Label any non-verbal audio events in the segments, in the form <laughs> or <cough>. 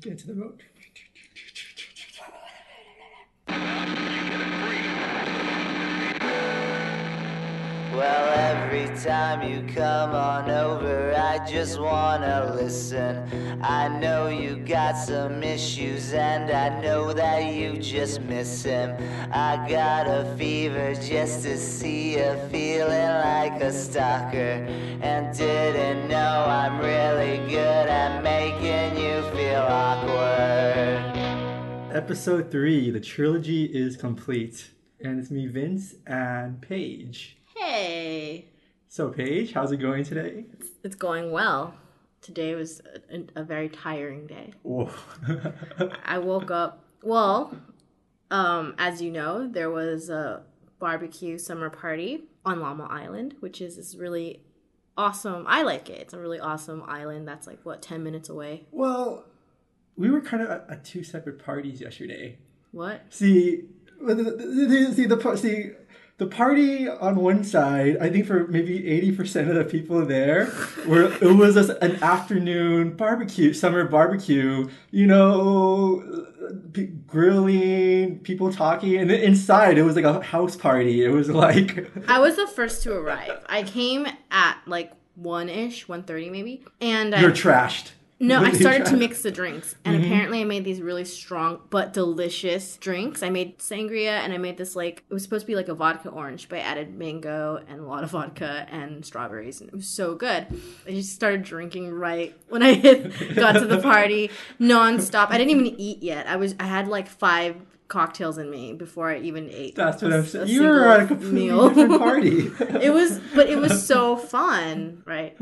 Get into the road. Well, every time you come on over, I just wanna listen. I know you got some issues, and I know that you just miss him. I got a fever just to see you feeling like a stalker, and didn't know I'm really good at making awkward. Episode three, the trilogy is complete. And it's me, Vince, and Paige. Hey, So, Paige, how's it going today? it's going well. Today was a, a very tiring day. Whoa. <laughs> I woke up. Well, um, as you know, there was a barbecue summer party on Lamma Island, which is this really awesome. I like it. It's a really awesome island that's like what ten minutes away. well, we were kind of at, at two separate parties yesterday. What? See, the, the, the, see the see the party on one side. I think for maybe eighty percent of the people there, <laughs> were it was just an afternoon barbecue, summer barbecue. You know, grilling, people talking, and inside it was like a house party. It was like <laughs> I was the first to arrive. I came at like one ish, one thirty maybe, and I, you're um, trashed. No, I started to mix the drinks, and mm-hmm. apparently I made these really strong but delicious drinks. I made sangria, and I made this like it was supposed to be like a vodka orange, but I added mango and a lot of vodka and strawberries, and it was so good. I just started drinking right when I hit, <laughs> got to the party, nonstop. I didn't even eat yet. I was I had like five cocktails in me before I even ate. That's what I'm saying. You were at a completely meal. different party. <laughs> it was, but it was <laughs> so fun, right?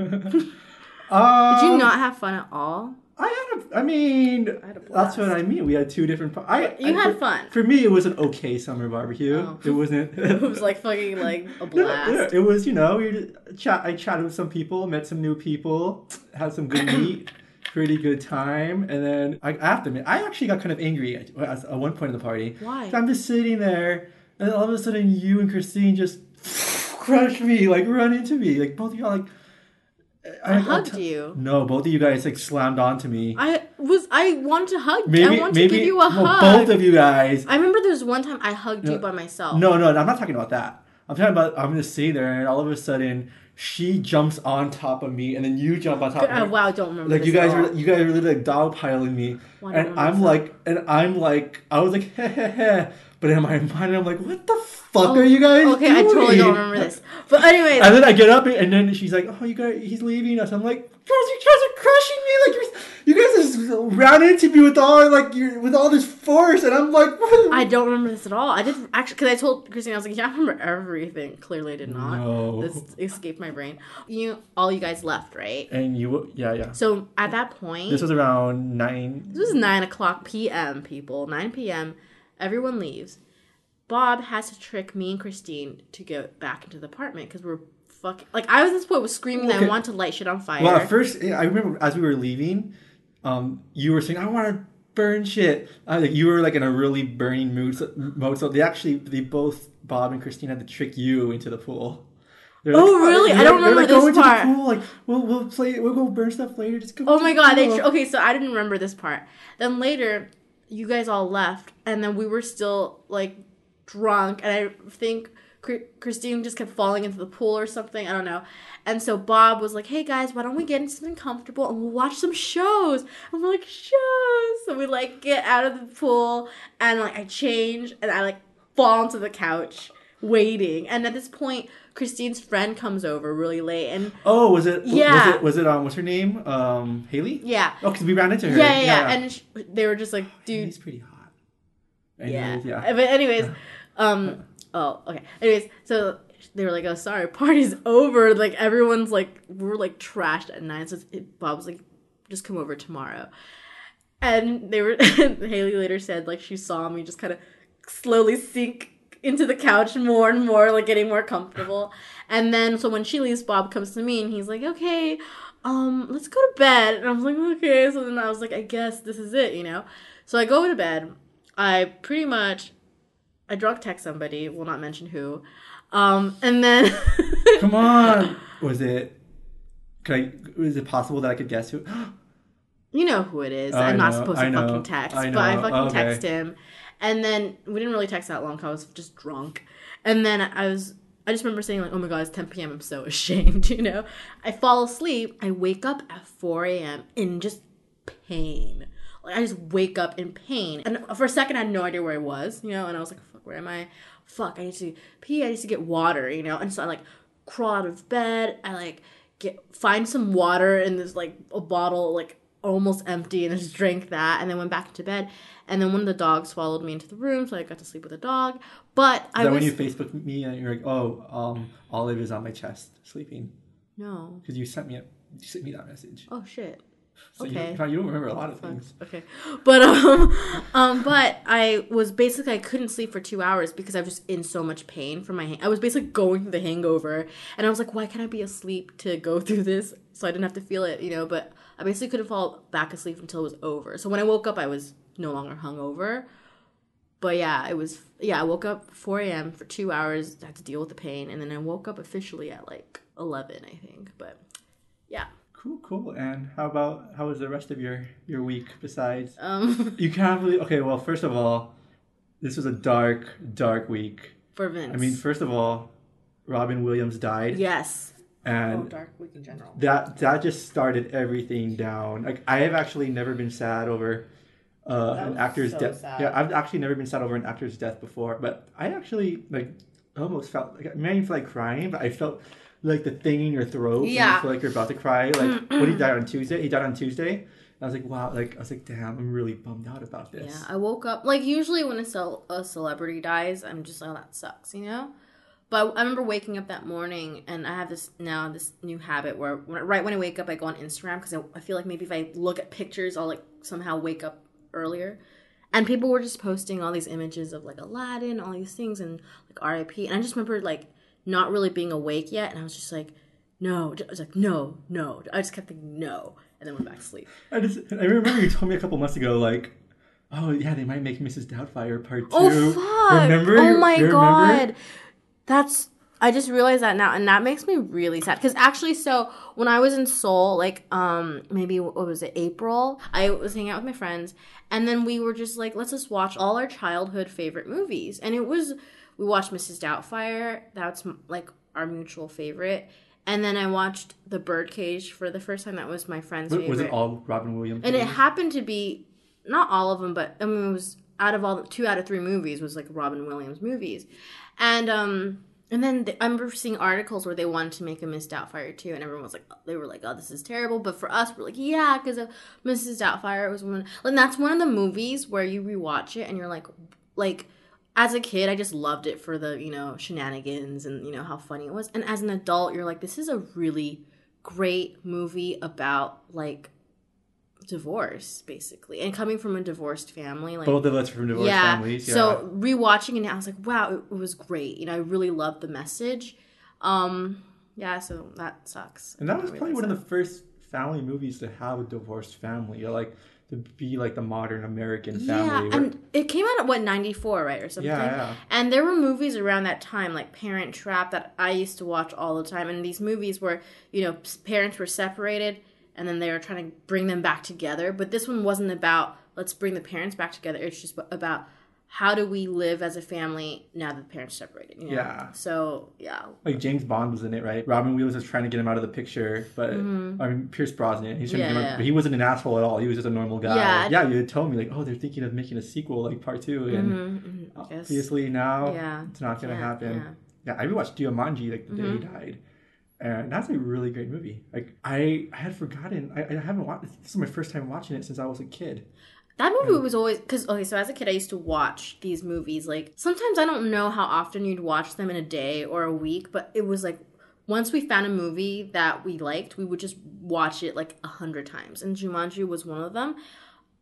Did Um, you not have fun at all? I had a, I mean, had a that's what I mean. We had two different. I You I- had for- fun. For me, it was an okay summer barbecue. Oh. It wasn't. <laughs> It was like fucking like a <laughs> No, blast. yeah, it was. You know, we chat. I chatted with some people, met some new people, had some good <coughs> meat, pretty good time, and then I, I have to admit, I actually got kind of angry at, at at one point in the party. Why? I'm just sitting there, and all of a sudden, you and Christine just <laughs> crush me, like run into me, like both of y'all, like. I hugged you. No, both of you guys like slammed onto me. I was I wanted to hug. Maybe, I wanted maybe to give you a well, hug. both of you guys. I remember there was one time I hugged No. you by myself. No, no, I'm not talking about that. I'm talking about I'm just sitting there, and all of a sudden, she jumps on top of me, and then you jump on top Uh, of her. wow, I don't remember. Like you this at guys all. were, you guys were literally like dogpiling me, Why and I'm like, and I'm like, I was like, <laughs> heh heh heh, but in my mind, I'm like, what the fuck oh, are you guys Oh, Okay, I totally don't remember this. But anyway. And then I get up, and then she's like, "Oh, you guys, he's leaving us." I'm like, "Girls, you guys are crushing me! Like you guys just ran into me with all like you with all this force," and I'm like, what? I don't remember this at all. I did actually because I told Christine I was like, yeah, I remember everything. Clearly, I did not. No. This escaped my brain. You all you guys left, right? And you, yeah, yeah. So at that point, This was around nine. This was 9 o'clock p.m., people. 9 p.m. Everyone leaves. Bob has to trick me and Christine to go back into the apartment because we're fucking. Like, I was at this point was screaming that I want to light shit on fire. Well, at first, I remember as we were leaving, um, you were saying, "I want to burn shit." I like you were like in a really burning mood. So, mode. So they actually, they both, Bob and Christine, had to trick you into the pool. They're Oh, really? I don't remember like, this into part. The pool, like we'll we'll play, we'll go burn stuff later. Just go. oh my god. They pool." tr- okay, so I didn't remember this part. Then later, you guys all left, and then we were still, like, drunk, and I think. Christine just kept falling into the pool or something. I don't know. And so Bob was like, "Hey guys, why don't we get into something comfortable and we'll watch some shows?" And we're like, "Shows!" So we like get out of the pool and like I change and I like fall onto the couch waiting. And at this point, Christine's friend comes over really late and Oh, was it? Yeah. Was it? Was it? Um, what's her name? Um, Haley. yeah, Oh, because we ran into her. yeah, yeah, yeah. And sh- they were just like, "Dude, he's pretty hot. yeah. Yeah. But anyways, um, oh, okay. Anyways, so they were like, "Oh, sorry, party's <laughs> over." Like everyone's like, we're like trashed at nine. So it, Bob was like, "Just come over tomorrow." And they were. <laughs> Haley later said like she saw me just kind of slowly sink into the couch more and more, like getting more comfortable. And then so when she leaves, Bob comes to me and he's like, "Okay." Um, let's go to bed. And I was like, okay. So then I was like, I guess this is it, you know? So I go to bed. I pretty much I drunk text somebody, will not mention who. Um, and then <laughs> Come on. Was it? Could I? Was it possible that I could guess who? <gasps> You know who it is. I I'm not supposed to fucking text, I but I fucking okay. text him, and then we didn't really text that long. 'cause I was just drunk, and then I was. I just remember saying like, "Oh my god, it's 10 p.m. I'm so <laughs> ashamed." <laughs> You know, I fall asleep. I wake up at 4 a.m. in just pain. Like I just wake up in pain, and for a second I had no idea where I was. You know, and I was like, "Fuck, where am I? Fuck, I need to pee. I need to get water." You know, and so I like crawl out of bed. I like get find some water in this like a bottle like almost empty and just drank that and then went back to bed and then one of the dogs followed me into the room so i got to sleep with a dog. But i that was when you Facebook me and you're like, oh, um, Olive is on my chest sleeping. No. Because you sent me a, you sent me that message. oh shit. So okay. you, don't, you don't remember a lot of things. okay. But <laughs> um um but i was basically i couldn't sleep for two hours because i was just in so much pain from my hang- i was basically going through the hangover. And i was like why can't i be asleep to go <laughs> through this? So i didn't have to feel it you know? But i basically couldn't fall back asleep until it was over. So when i woke up i was no longer hungover but yeah it was yeah i woke up 4 a.m for two hours had to deal with the pain and then i woke up officially at like 11 i think but yeah Cool, cool. And how about how was the rest of your your week besides? um <laughs> You can't believe. Okay, well, first of all, this was a dark, dark week. for vince I mean, first of all, Robin Williams died, yes and oh, dark week in general that that just started everything down. Like I have actually never been sad over uh, an actor's so death. sad. Yeah, I've actually never been sad over an actor's death before, but I actually like almost felt like I mean, I didn't feel like crying, but I felt like the thing in your throat. Yeah. you feel like you're about to cry. Like <clears throat> when he died on Tuesday, he died on Tuesday. I was like, wow, like I was like, damn, I'm really bummed out about this. Yeah, I woke up like usually when a, cel- a celebrity dies, I'm just like, oh, that sucks, you know. But I remember waking up that morning, and I have this now this new habit where when, right when I wake up, I go on Instagram because I, I feel like maybe if I look at pictures, I'll like somehow wake up earlier. And people were just posting all these images of like Aladdin, all these things, and like RIP. And I just remember like not really being awake yet, and I was just like, no, I was like, no, no. I just kept thinking no, and then went back to sleep. I just I remember you told me a couple months ago, like, oh yeah, they might make Mrs. Doubtfire part oh, two. Oh fuck! Remember? Oh my you remember? god, that's. I just realized that now, and that makes me really sad. Because actually, so when I was in Seoul, like um maybe what was it April, I was hanging out with my friends, and then we were just like, let's just watch all our childhood favorite movies, and it was we watched Mrs. Doubtfire. That's like our mutual favorite. And then I watched The Birdcage for the first time. That was my friend's Was, favorite was it all Robin Williams? and it happened to be not all of them, but I mean, it was out of all the two out of three movies was like Robin Williams movies, and um, and then the, I remember seeing articles where they wanted to make a Miss Doubtfire too, and everyone was like, they were like, oh, this is terrible, but for us, we're like, yeah, because Mrs. Doubtfire was one, and that's one of the movies where you rewatch it and you're like, like. As a kid, I just loved it for the, you know, shenanigans and, you know, how funny it was. And as an adult, you're like, this is a really great movie about, like, divorce basically and coming from a divorced family like Both of us from divorced yeah families. Yeah. so rewatching it now i was like wow it, it was great you know i really loved the message um yeah so that sucks and that was probably one of the first family movies to have a divorced family, or like to be like the modern American yeah family. where- and it came out at what 94 right or something Yeah, yeah. and there were movies around that time like parent trap that i used to watch all the time and these movies where you know parents were separated and then they were trying to bring them back together but this one wasn't about let's bring the parents back together it's just about how do we live as a family now that the parents separated you know? Yeah. so yeah like James Bond was in it, right? Robin Williams was trying to get him out of the picture, but I mean Pierce Brosnan, he's trying to Mm-hmm. Get him out, yeah. but he wasn't an asshole at all. He was just a normal guy. Yeah. yeah. You had told me like, oh, they're thinking of making a sequel, like part two, and Mhm, mhm, obviously now Yeah, it's not gonna happen. Yeah. I rewatched Jumanji like the day he Mm-hmm. died, and that's a really great movie. Like I, I had forgotten. I, I haven't watched. This is my first time watching it since I was a kid. That movie um, was always because okay, so as a kid, I used to watch these movies. Like sometimes I don't know how often you'd watch them in a day or a week, but it was like once we found a movie that we liked, we would just watch it like a hundred times. And Jumanji was one of them.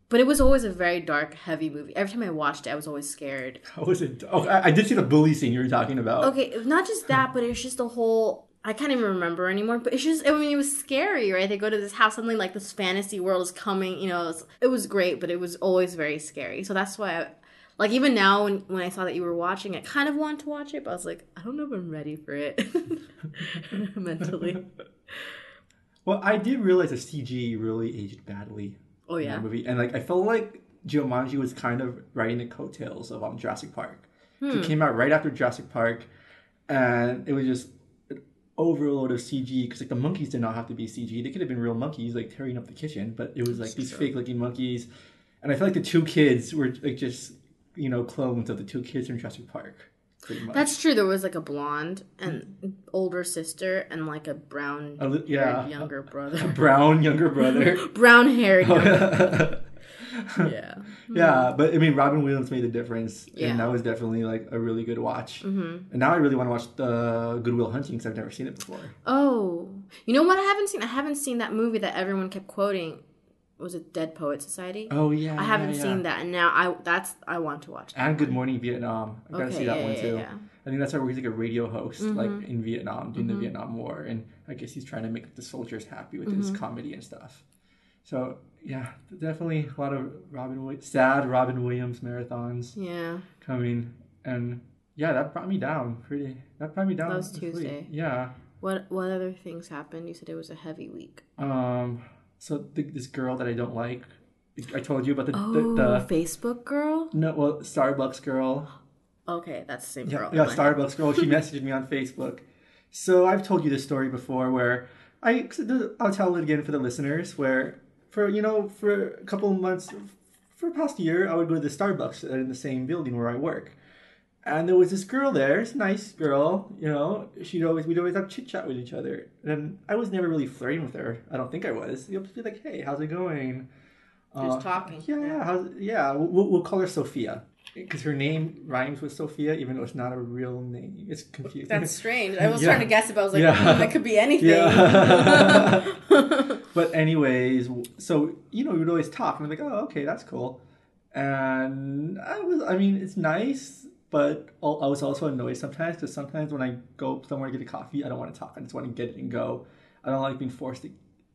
But it was always a very dark, heavy movie. Every time I watched it, I was always scared. <laughs> How was it? Oh, I, I did see the bully scene you were talking about. Okay, not just that, but it's just the whole. I can't even remember anymore. But it's just. I mean, it was scary, right? They go to this house, suddenly like this fantasy world is coming. You know, it was, it was great, but it was always very scary. So that's why, I, like, even now when when I saw that you were watching, I kind of wanted to watch it, but I was like, I don't know if I'm ready for it <laughs> <laughs> mentally. Well, I did realize the CG really aged badly Oh in yeah. that movie, and like I felt like Jumanji was kind of riding the coattails of um, Jurassic Park. Hmm. It came out right after Jurassic Park, and it was just overload of CG because like the monkeys did not have to be CG. They could have been real monkeys like tearing up the kitchen, but it was like these So- fake looking monkeys, and I feel like the two kids were like just you know clones of the two kids from Jurassic Park. Pretty much. That's true. There was like a blonde and older sister and like a brown A li- yeah. younger <laughs> a brother. brown younger brother. <laughs> brown haired. <laughs> yeah, <laughs> yeah. but I mean, Robin Williams made a difference, Yeah. and that was definitely like a really good watch. Mm-hmm. And now I really want to watch the Goodwill Hunting because I've never seen it before. Oh, you know what? I haven't seen. I haven't seen that movie that everyone kept quoting. Was it Dead Poet Society? Oh yeah, I haven't yeah, yeah. seen that, and now I that's I want to watch. That And Good. Morning Vietnam. I gotta see that one too. yeah. I think that's where he's like a radio host, Mhm. like in Vietnam, during the Mhm. Vietnam War, and I guess he's trying to make the soldiers happy with Mm-hmm. his comedy and stuff. So yeah, definitely a lot of Robin, sad Robin Williams marathons Yeah. coming, and yeah, that brought me down pretty. That brought me down. That was this week. Tuesday. Yeah. What what other things happened? You said it was a heavy week. Um. So th- this girl that I don't like, I told you about the Oh, the, the Facebook girl. no well Starbucks girl. Okay, that's the same Yeah, girl. yeah. Starbucks girl. She <laughs> messaged me on Facebook. So I've told you this story before, where I I'll tell it again for the listeners. Where for you know for a couple of months, for the past year, I would go to the Starbucks in the same building where I work, and there was this girl there, this nice girl. You know, she'd always we'd always have chit chat with each other, and I was never really flirting with her. I don't think I was. You'll be like, hey, how's it going? Just talking. Yeah, yeah, how's, yeah. We'll, we'll call her Sophia because her name rhymes with Sophia, even though it's not a real name. It's confusing. That's strange. I <laughs> was Yeah. trying to guess if I was like, Yeah. "Hmm, that could be anything. Yeah. <laughs> <laughs> but anyways, so you know, we would always talk, and I'm like, oh, okay, that's cool. And I was, I mean, it's nice, but I was also annoyed sometimes because sometimes when I go somewhere to get a coffee, I don't want to talk. I just want to get it and go. I don't like being forced to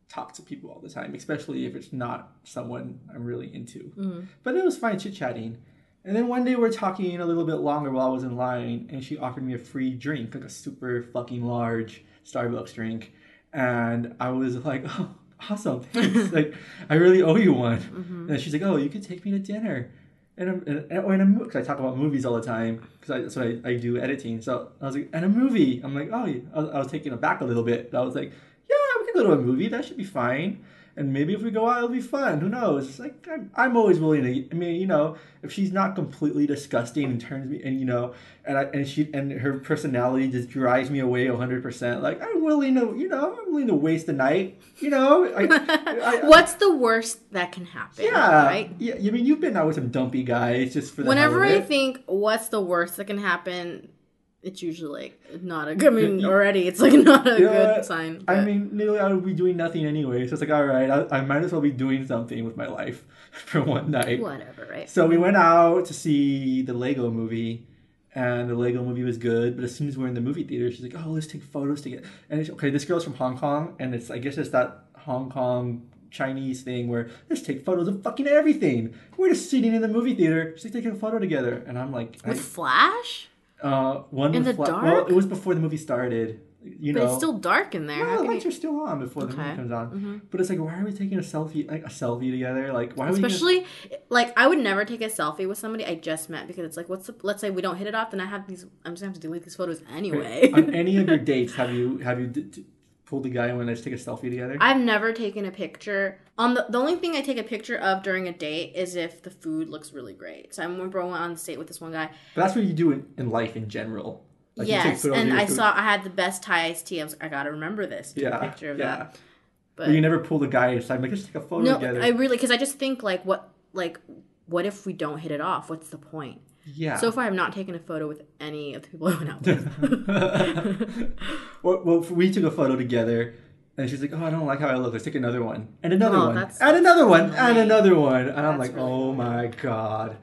talk to people all the time, especially if it's not someone I'm really into. Mhm. But it was fine chit chatting. And then one day we're talking a little bit longer while I was in line, and she offered me a free drink, like a super fucking large Starbucks drink. And I was like, <laughs> oh, awesome, thanks. like, I really owe you one. Mhm. And she's like, oh, you could take me to dinner. And, I'm, and, and, or in a movie, because I talk about movies all the time, because that's what I, I do editing. So I was like, and a movie. I'm like, oh, I was, I was taken aback a little bit. But I was like, yeah, we can go to a movie. That should be fine. And maybe if we go out, it'll be fun. Who knows? It's like I'm, I'm always willing to. I mean, you know, if she's not completely disgusting and turns me, and you know, and I and she and her personality just drives me away 100. percent Like I'm willing to, you know, I'm willing to waste the night. You know, I, <laughs> I, What's the worst that can happen? yeah, Right. Yeah, I mean, you've been out with some dumpy guys just for the Whenever I think what's the worst that can happen, it's usually like not a good. I mean, already it's like <laughs> not a You good sign. I mean, nearly I would be doing nothing anyway. So it's like, all right, I, I might as well be doing something with my life <laughs> for one night. whatever, right? So we went out to see the Lego movie, and the Lego movie was good. But as soon as we're in the movie theater, she's like, "Oh, let's take photos together." And it's, okay, this girl's from Hong Kong, and it's I guess it's that Hong Kong Chinese thing where let's take photos of fucking everything. We're just sitting in the movie theater, just like taking a photo together, and I'm like, I- With Flash, uh, one In the fla- Well, dark? it was before the movie started. You but know, it's still dark in there. no, the lights you... are still on before the Okay. movie comes on. Mhm. But it's like, why are we taking a selfie, like a selfie together? Like, why are we? gonna- Especially, like, I would never take a selfie with somebody I just met because it's like, what's the? Let's say we don't hit it off, then I have these. I'm just gonna have to delete these photos anyway. on any of your <laughs> dates, have you have you d- d- pulled the guy and went, let's take a selfie together? I've never taken a picture. On the the only thing I take a picture of during a date is if the food looks really great. So I remember I went on a date with this one guy. but that's what you do in, in life in general. Like, you take yes, and I food. saw I had the best Thai iced tea. I was like, I gotta remember this. Take yeah, a picture of yeah. that. But you never pull the guy aside, like, let's take a photo No, together. I really because I just think like what like what if we don't hit it off? What's the point? Yeah. So far, I've not taken a photo with any of the people I went out with. <laughs> well, well, we took a photo together, and she's like, "Oh, I don't like how I look. Let's take another one, and another Oh, one, and another one, and another one." And I'm That's like, really "Oh my god."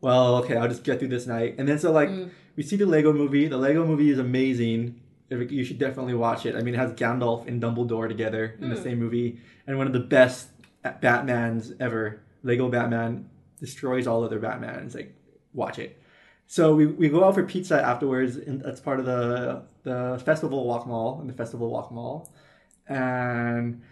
Well, okay, I'll just get through this night, and then so like Mm. we see the Lego movie. The Lego movie is amazing. You should definitely watch it. I mean, it has Gandalf and Dumbledore together in the Mm. same movie, and one of the best Batmans ever. Lego Batman destroys all other Batmans. Like, watch it. So we, we go out for pizza afterwards, and that's part of the the festival walk mall and the festival walk mall, and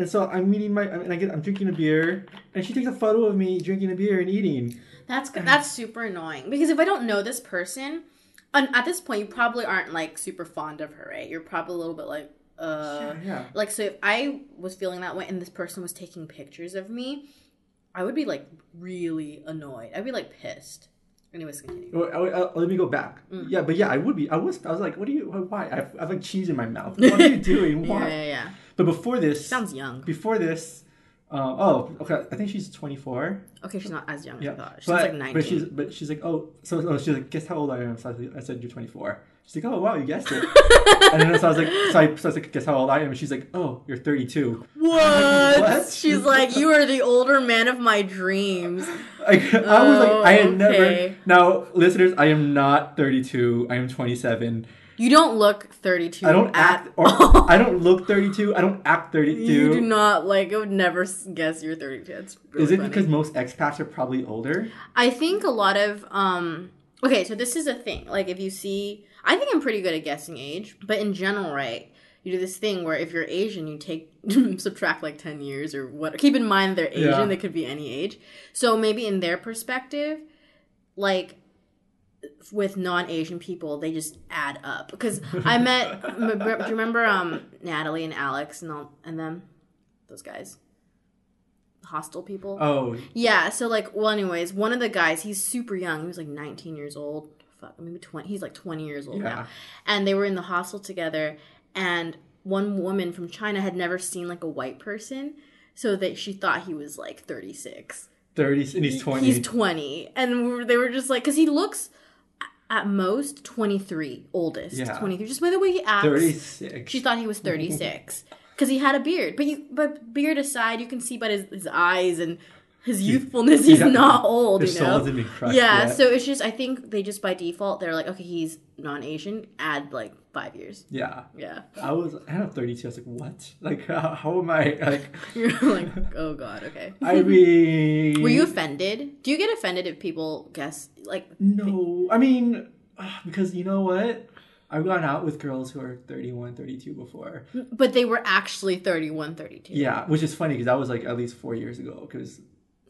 And so I'm eating my, and I get, I'm drinking a beer, and she takes a photo of me drinking a beer and eating. That's that's super annoying because if I don't know this person, and at this point you probably aren't like super fond of her, right? You're probably a little bit like, uh, yeah. like so if I was feeling that way and this person was taking pictures of me, I would be like really annoyed. I'd be like pissed. Anyways, continue. I- I- let me go back. Mm. Yeah, but yeah, I would be. I was. I was like, "What are you? Why? I have, I have like cheese in my mouth. What are you <laughs> doing? Why?" yeah, yeah. But before this, Sounds young. before this, uh, oh, okay. I think she's 24. Okay, she's not as young as I thought. She's but, like 19. But she's but she's like, oh, so oh, she's like, guess how old I am? So I said you're 24. She's like, oh wow, you guessed it. <laughs> and then so I was like, so I, so I was like, guess how old I am? And she's like, oh, you're 32. what? What? She's like, you are the older man of my dreams. Like, I was like, I had Oh, never. Now, listeners, I am not 32. I am 27. You don't look 32 I don't act, or I don't look 32. I don't act 32. You do not like. I would never guess you're 32. It's really Is it funny. because most expats are probably older? I think a lot of um. Okay, so this is a thing. Like, if you see, I think I'm pretty good at guessing age, but in general, right? You do this thing where if you're Asian, you take <laughs> subtract like 10 years or what. Keep in mind they're Asian; Yeah. they could be any age. So maybe in their perspective, like with non-Asian people, they just add up. Because I <laughs> met, m- do you remember um Natalie and Alex and all, and them, those guys, hostile people. Oh, Yeah, so like, well, anyways, one of the guys, he's super young. He was like 19 years old. Fuck, maybe 20. He's like 20 years old Yeah. now. And they were in the hostel together, and one woman from China had never seen like a white person, so that she thought he was like 36. 30, and he's 20. He's 20. And they were just like, because he looks at most 23, oldest. Yeah. 23. Just by the way he acts. 36. She thought he was 36 because he had a beard. But you, but beard aside, you can see by his, his eyes and his youthfulness, he's Yeah. not <laughs> old. His You soul know? hasn't been crushed Yeah. yet. So it's just I think they just by default they're like, okay, he's non-Asian. Add like five years. yeah. Yeah. I was, I had 32. I was like, what? <laughs> Like, how, how am I? Like, <laughs> You're like, oh god, okay. I mean. Were you offended? Do you get offended if people guess like? No. I mean, ah, because you know what? I've gone out with girls who are 31, 32 before. But they were actually 31, 32. Yeah, which is funny because that was like at least four years ago. Because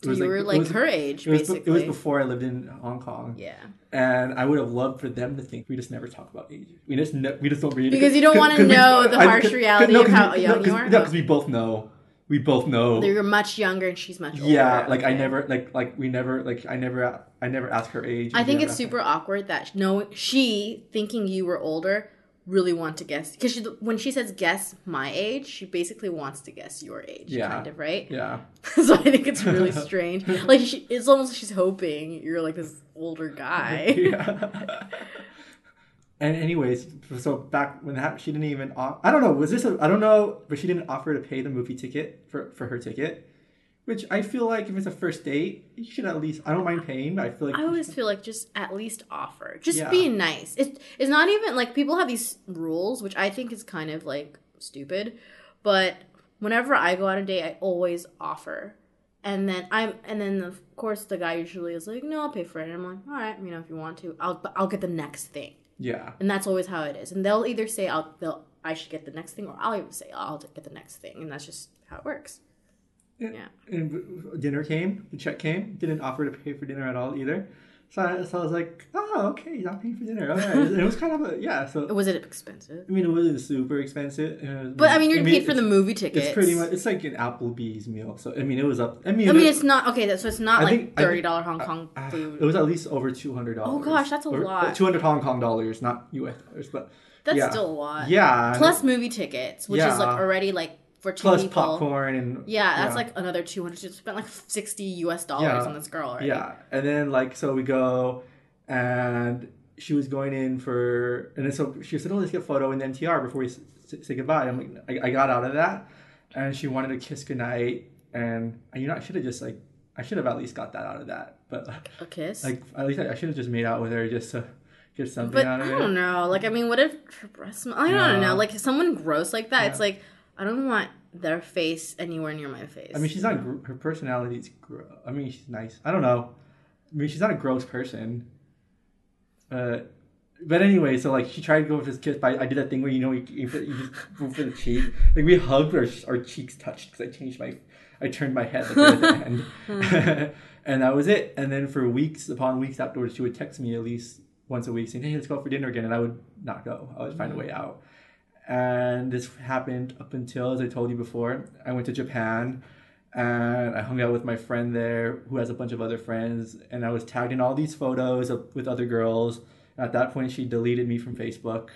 So you were like her age, It was, basically. it was before I lived in Hong Kong. Yeah. And I would have loved for them to think we just never talk about age. We just ne- we just don't read it Because you don't wanna know the harsh reality of how young you are? No, because we both know. We both know. You're much younger and she's much older. yeah, like I never like like we never like I never I never asked her age. I think it's super awkward that no, she thinking you were older really want to guess because she, when she says guess my age, she basically wants to guess your age, Yeah. kind of right. Yeah. <laughs> so I think it's really <laughs> strange. like she, it's almost like she's hoping you're like this older guy. <laughs> yeah. and anyways, so back when that she didn't even off, I don't know, was this a I don't know, but she didn't offer to pay the movie ticket for for her ticket. Which I feel like if it's a first date, you should at least I don't mind paying, but I feel like I always should- feel like just at least offer, just Yeah. being nice. It's it's not even like people have these rules, which I think is kind of like stupid. But whenever I go out on a date, I always offer, and then I'm and then of course the guy usually is like, no, I'll pay for it. And I'm like, all right, you know, if you want to, I'll but I'll get the next thing, yeah. and that's always how it is. And they'll either say I'll they'll I should get the next thing, or I'll even say I'll get the next thing, and that's just how it works. Yeah. And dinner came, the check came, didn't offer to pay for dinner at all either. So I, so I was like, oh, okay, you're not paying for dinner. All right. <laughs> It was kind of a, yeah. So, Was it expensive? I mean, it wasn't super expensive. Was- But I mean, you're paid for the movie tickets. It's pretty much, it's like an Applebee's meal. So, I mean, it was up. I mean, I mean, it- it's not okay. So it's not I like think- thirty dollar Hong Kong uh, food. It was at least over two hundred dollars. Oh, gosh, that's a lot. Two hundred Hong Kong dollars, not U.S. dollars, but That's yeah. still a lot. yeah. Plus movie tickets, which is like already like for two plus people. popcorn and Yeah, that's like another two hundred. She spent like sixty U.S. dollars Yeah. on this girl already. yeah. And then like so we go, and she was going in for, and then so she said, "Oh, let's get a photo in the MTR before we s- s- say goodbye." I'm like, I, I got out of that, and she wanted to kiss goodnight, and uh, you know I should have just like I should have at least got that out of that, but a kiss. like at least I, I should have just made out with her just to get something but out of I it. don't know. Like, I mean, what if her breast? smell- I don't Yeah. know. Like, someone gross like that, it's like I don't want their face anywhere near my face. I mean, she's not. Gr- her personality is. Gr- I mean, she's nice. I don't know. I mean, she's not a gross person. Uh, but anyway, so like she tried to go for this kiss, but I, I did that thing where you know you, you, you just move for the cheek. Like we hugged, our our cheeks touched because I changed my, I turned my head like right at the end, <laughs> <laughs> and that was it. And then for weeks upon weeks afterwards, she would text me at least once a week saying, "Hey, let's go out for dinner again," and I would not go. I would find a way out. And this happened up until, as I told you before, I went to Japan and I hung out with my friend there who has a bunch of other friends and I was tagged in all these photos of, with other girls. At that point, she deleted me from Facebook.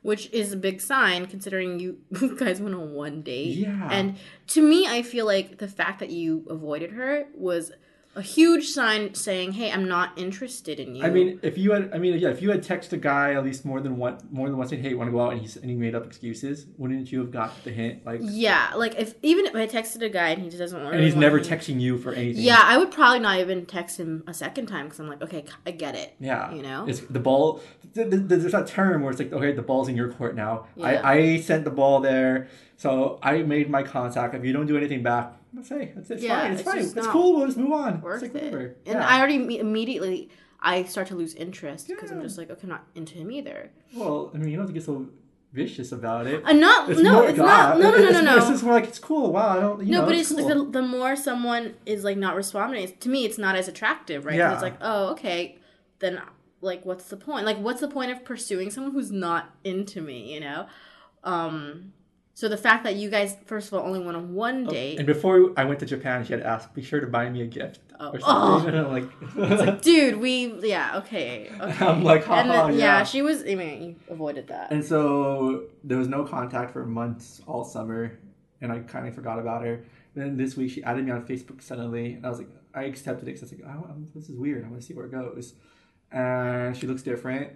which is a big sign considering you <laughs> guys went on one date. Yeah. And to me, I feel like the fact that you avoided her was a huge sign saying, "Hey, I'm not interested in you." I mean, if you had, I mean, yeah, if you had texted a guy at least more than one, more than once, saying, "Hey, want to go out?" and he and he made up excuses, wouldn't you have got the hint? Like, yeah, like if even if I texted a guy and he just doesn't want, to and he's never me- texting you for anything. Yeah, I would probably not even text him a second time because I'm like, okay, I get it. Yeah, You know? it's the ball. th- th- There's that term where it's like, okay, the ball's in your court now. Yeah. I, I sent the ball there, so I made my contact. If you don't do anything back, let's say it's, it's Yeah, fine. It's, it's fine. It's cool. We'll just move on. Worth it's like, it. whatever. And Yeah. I already immediately I start to lose interest because I'm just like, okay, I'm not into him either. well, I mean, you don't have to get so vicious about it. I'm not. It's no, it's God. not. No, no, no, it's, no, It's no. just more like it's cool. Wow, I don't. You No, know, but it's cool. the, the more someone is like not responding, to me, it's not as attractive, right? Yeah. It's like, oh, okay, then like, what's the point? Like, what's the point of pursuing someone who's not into me? You know. Um. So the fact that you guys, first of all, only went on one oh, date, Oh, And before I went to Japan, she had asked, "Be sure to buy me a gift." Oh. Or something. And <laughs> I'm like, <laughs> dude, we, yeah, okay, okay. I'm like, and haha, then, yeah. yeah, she was. I mean, you avoided that. And so there was no contact for months all summer, and I kind of forgot about her. Then this week she added me on Facebook suddenly, and I was like, I accepted it because I was like, oh, um, this is weird. I want to see where it goes. And she looks different.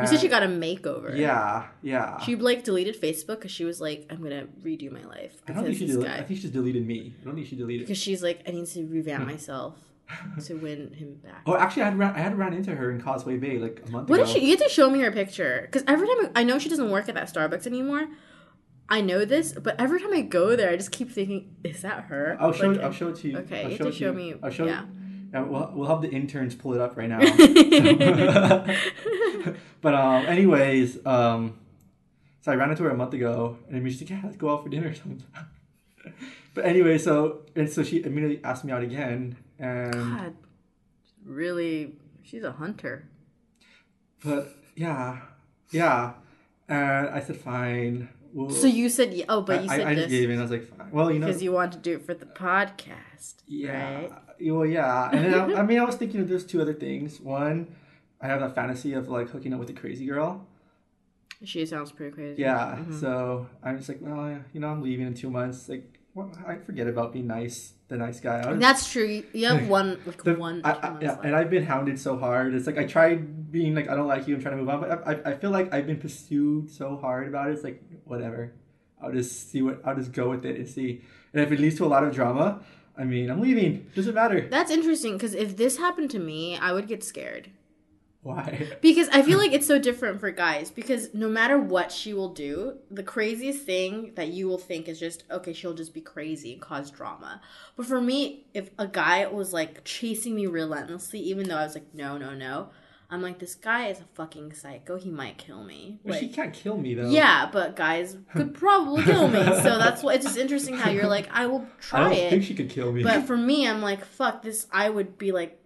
You said she got a makeover. Yeah, yeah. She like deleted Facebook because she was like, I'm gonna redo my life I don't think she deleted. I think she just deleted me. I don't think she deleted. because she's like, I need to revamp hmm. myself <laughs> to win him back. Oh, actually, I had ran, I had ran into her in Causeway Bay like a month What ago. did she? You have to show me her picture because every time I, I know she doesn't work at that Starbucks anymore. I know this, but every time I go there, I just keep thinking, is that her? I'll show. Like, I'll show it to you. Okay, I'll you show have to show you. me. I'll show. yeah. Yeah, we'll, we'll have the interns pull it up right now. <laughs> <laughs> but um, anyways, um, so I ran into her a month ago, and she's like, "Yeah, let's go out for dinner." sometime." <laughs> but anyway, so and so she immediately asked me out again, and God, really, she's a hunter. but yeah, yeah, and I said fine. Well, So you said, yeah, oh, but you I, said I, I just gave in. I was like, fine. Well, you know, because you want to do it for the podcast, Yeah. right? Well, yeah. And then I, I mean, I was thinking of there's two other things. One, I have that fantasy of like hooking up with a crazy girl. She sounds pretty crazy. Yeah. Mm-hmm. So I'm just like, well, you know, I'm leaving in two months. Like, well, I forget about being nice, the nice guy. Was- That's true. You- have <laughs> one, like the- one. I, I, yeah, and I've been hounded so hard. It's like I tried being like I don't like you. I'm trying to move on, but I, I, I feel like I've been pursued so hard about it. It's like whatever. I'll just see what I'll just go with it and see. And if it leads to a lot of drama, I mean, I'm leaving. Doesn't matter. That's interesting because if this happened to me, I would get scared. Why? <laughs> Because I feel like it's so different for guys. Because no matter what she will do, the craziest thing that you will think is just, okay, she'll just be crazy and cause drama. But for me, if a guy was like chasing me relentlessly, even though I was like, no, no, no, I'm like, this guy is a fucking psycho. He might kill me. Well, she can't kill me though. yeah, but guys could <laughs> probably kill me. So that's why it's just interesting how you're like, I will I try don't it. think she could kill me. But for me, I'm like, fuck this. I would be like,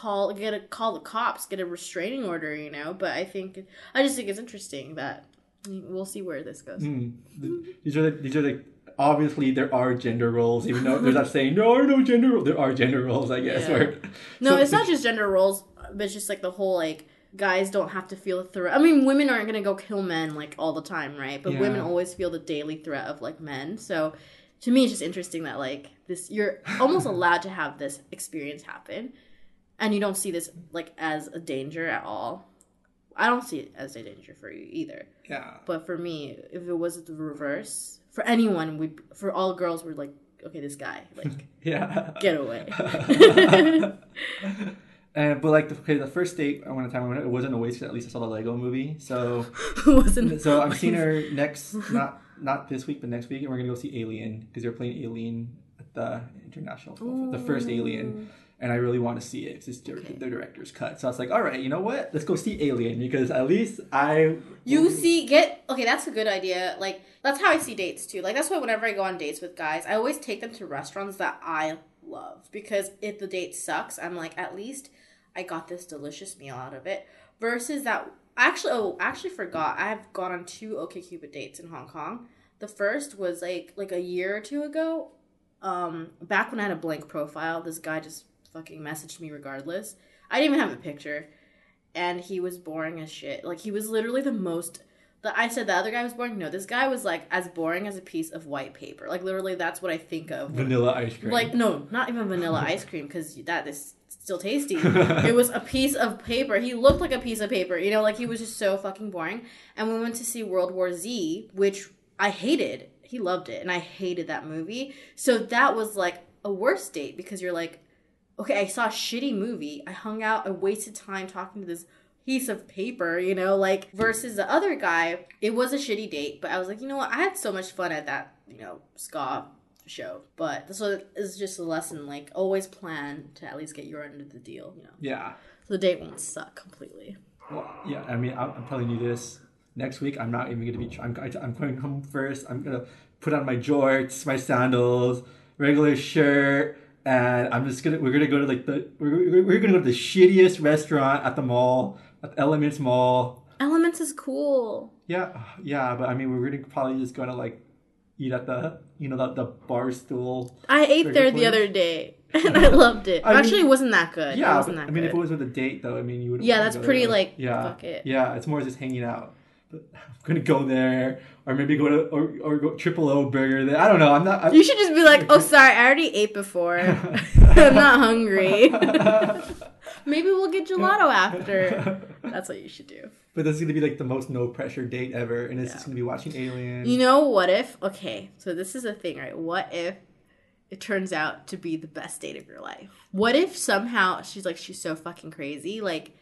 call get a call the cops, get a restraining order, you know. But I think I just think it's interesting that we'll see where this goes. Hmm. Th- These are the, these are like obviously there are gender roles, even though there's not saying there are no gender roles. There are gender roles, I guess. Yeah. Where, No, so- <laughs> it's not just gender roles, but it's just like the whole like guys don't have to feel a threat. I mean, women aren't gonna go kill men like all the time, right? But Yeah. women always feel the daily threat of like men. So to me, it's just interesting that like this, you're almost allowed to have this experience happen, and you don't see this like as a danger at all. I don't see it as a danger for you either. Yeah. But for me, if it was the reverse, for anyone, we for all girls, we're like, okay, this guy, <laughs> like, Yeah. get away. <laughs> and but like the, okay, the first date I went a time it wasn't a waste. At least I saw the Lego movie. So <laughs> Wasn't so I'm seeing her next, not not this week, but next week, and we're gonna go see Alien because they're playing Alien at the international, Fest, the first Alien. And I really want to see it. It's just dir- the director's cut. So I was like, all right, you know what? Let's go see Alien because at least I You see, get okay. That's a good idea. Like that's how I see dates too. Like that's why whenever I go on dates with guys, I always take them to restaurants that I love because if the date sucks, I'm like, at least I got this delicious meal out of it. Versus that, actually, oh, actually forgot. I've gone on two OkCupid dates in Hong Kong. The first was like like a year or two ago. Um, back when I had a blank profile, this guy just fucking messaged me regardless. I didn't even have a picture and he was boring as shit. Like he was literally the most. The, I said the other guy was boring. No, this guy was like as boring as a piece of white paper. Like literally, that's what I think of. vanilla ice cream. Like no, not even vanilla <laughs> ice cream because that is still tasty. <laughs> it was a piece of paper. He looked like a piece of paper. You know, like he was just so fucking boring. And we went to see World War Z, which I hated. He loved it, and I hated that movie. So that was like a worse date because you're like, okay, I saw a shitty movie. I hung out. I wasted time talking to this piece of paper, you know, like versus the other guy. It was a shitty date, but I was like, you know what? I had so much fun at that, you know, ska show. But so it's just a lesson. Like always plan to at least get your end of the deal. You know, yeah. so the date won't suck completely. Well, yeah, I mean, I'm, I'm telling you this. Next week, I'm not even going to be. I'm, I'm going home first. I'm going to put on my jorts, my sandals, regular shirt, and I'm just gonna. We're gonna go to like the. We're, we're gonna go to the shittiest restaurant at the mall, at the Elements Mall. Elements is cool. Yeah, uh, yeah, but I mean, we're gonna probably just gonna like eat at the, you know, the, the bar stool. I ate there the other day <laughs> and I loved it. I mean- Actually, it wasn't that good. it Yeah, wasn't that I mean, good. if it was with a date, though, I mean, you would. Yeah, that's pretty, there. like, yeah, fuck it. Yeah, it's more just hanging out. I'm gonna go there, or maybe go to or, or go triple O burger. There. I don't know. I'm not. I'm, You should just be like, "Oh, sorry, I already ate before. <laughs> I'm not hungry. <laughs> Maybe we'll get gelato after." That's what you should do. but this is gonna be like the most no pressure date ever, and it's just gonna be watching Alien. You know what if? Okay, so this is a thing, right? What if it turns out to be the best date of your life? What if somehow she's like she's so fucking crazy, like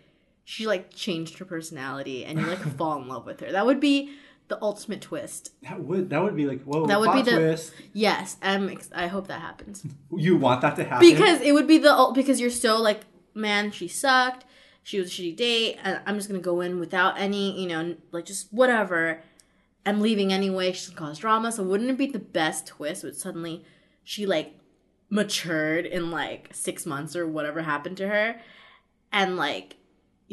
she like changed her personality and you like <laughs> fall in love with her? That would be the ultimate twist. that would that would be like whoa. That would be the- twist. Yes, I'm ex- I hope that happens. <laughs> You want that to happen because it would be the because you're so like man she sucked she was a shitty date and i'm just gonna go in without any you know like just whatever i'm leaving anyway she's gonna cause drama so wouldn't it be the best twist with suddenly she like matured in like six months or whatever happened to her and like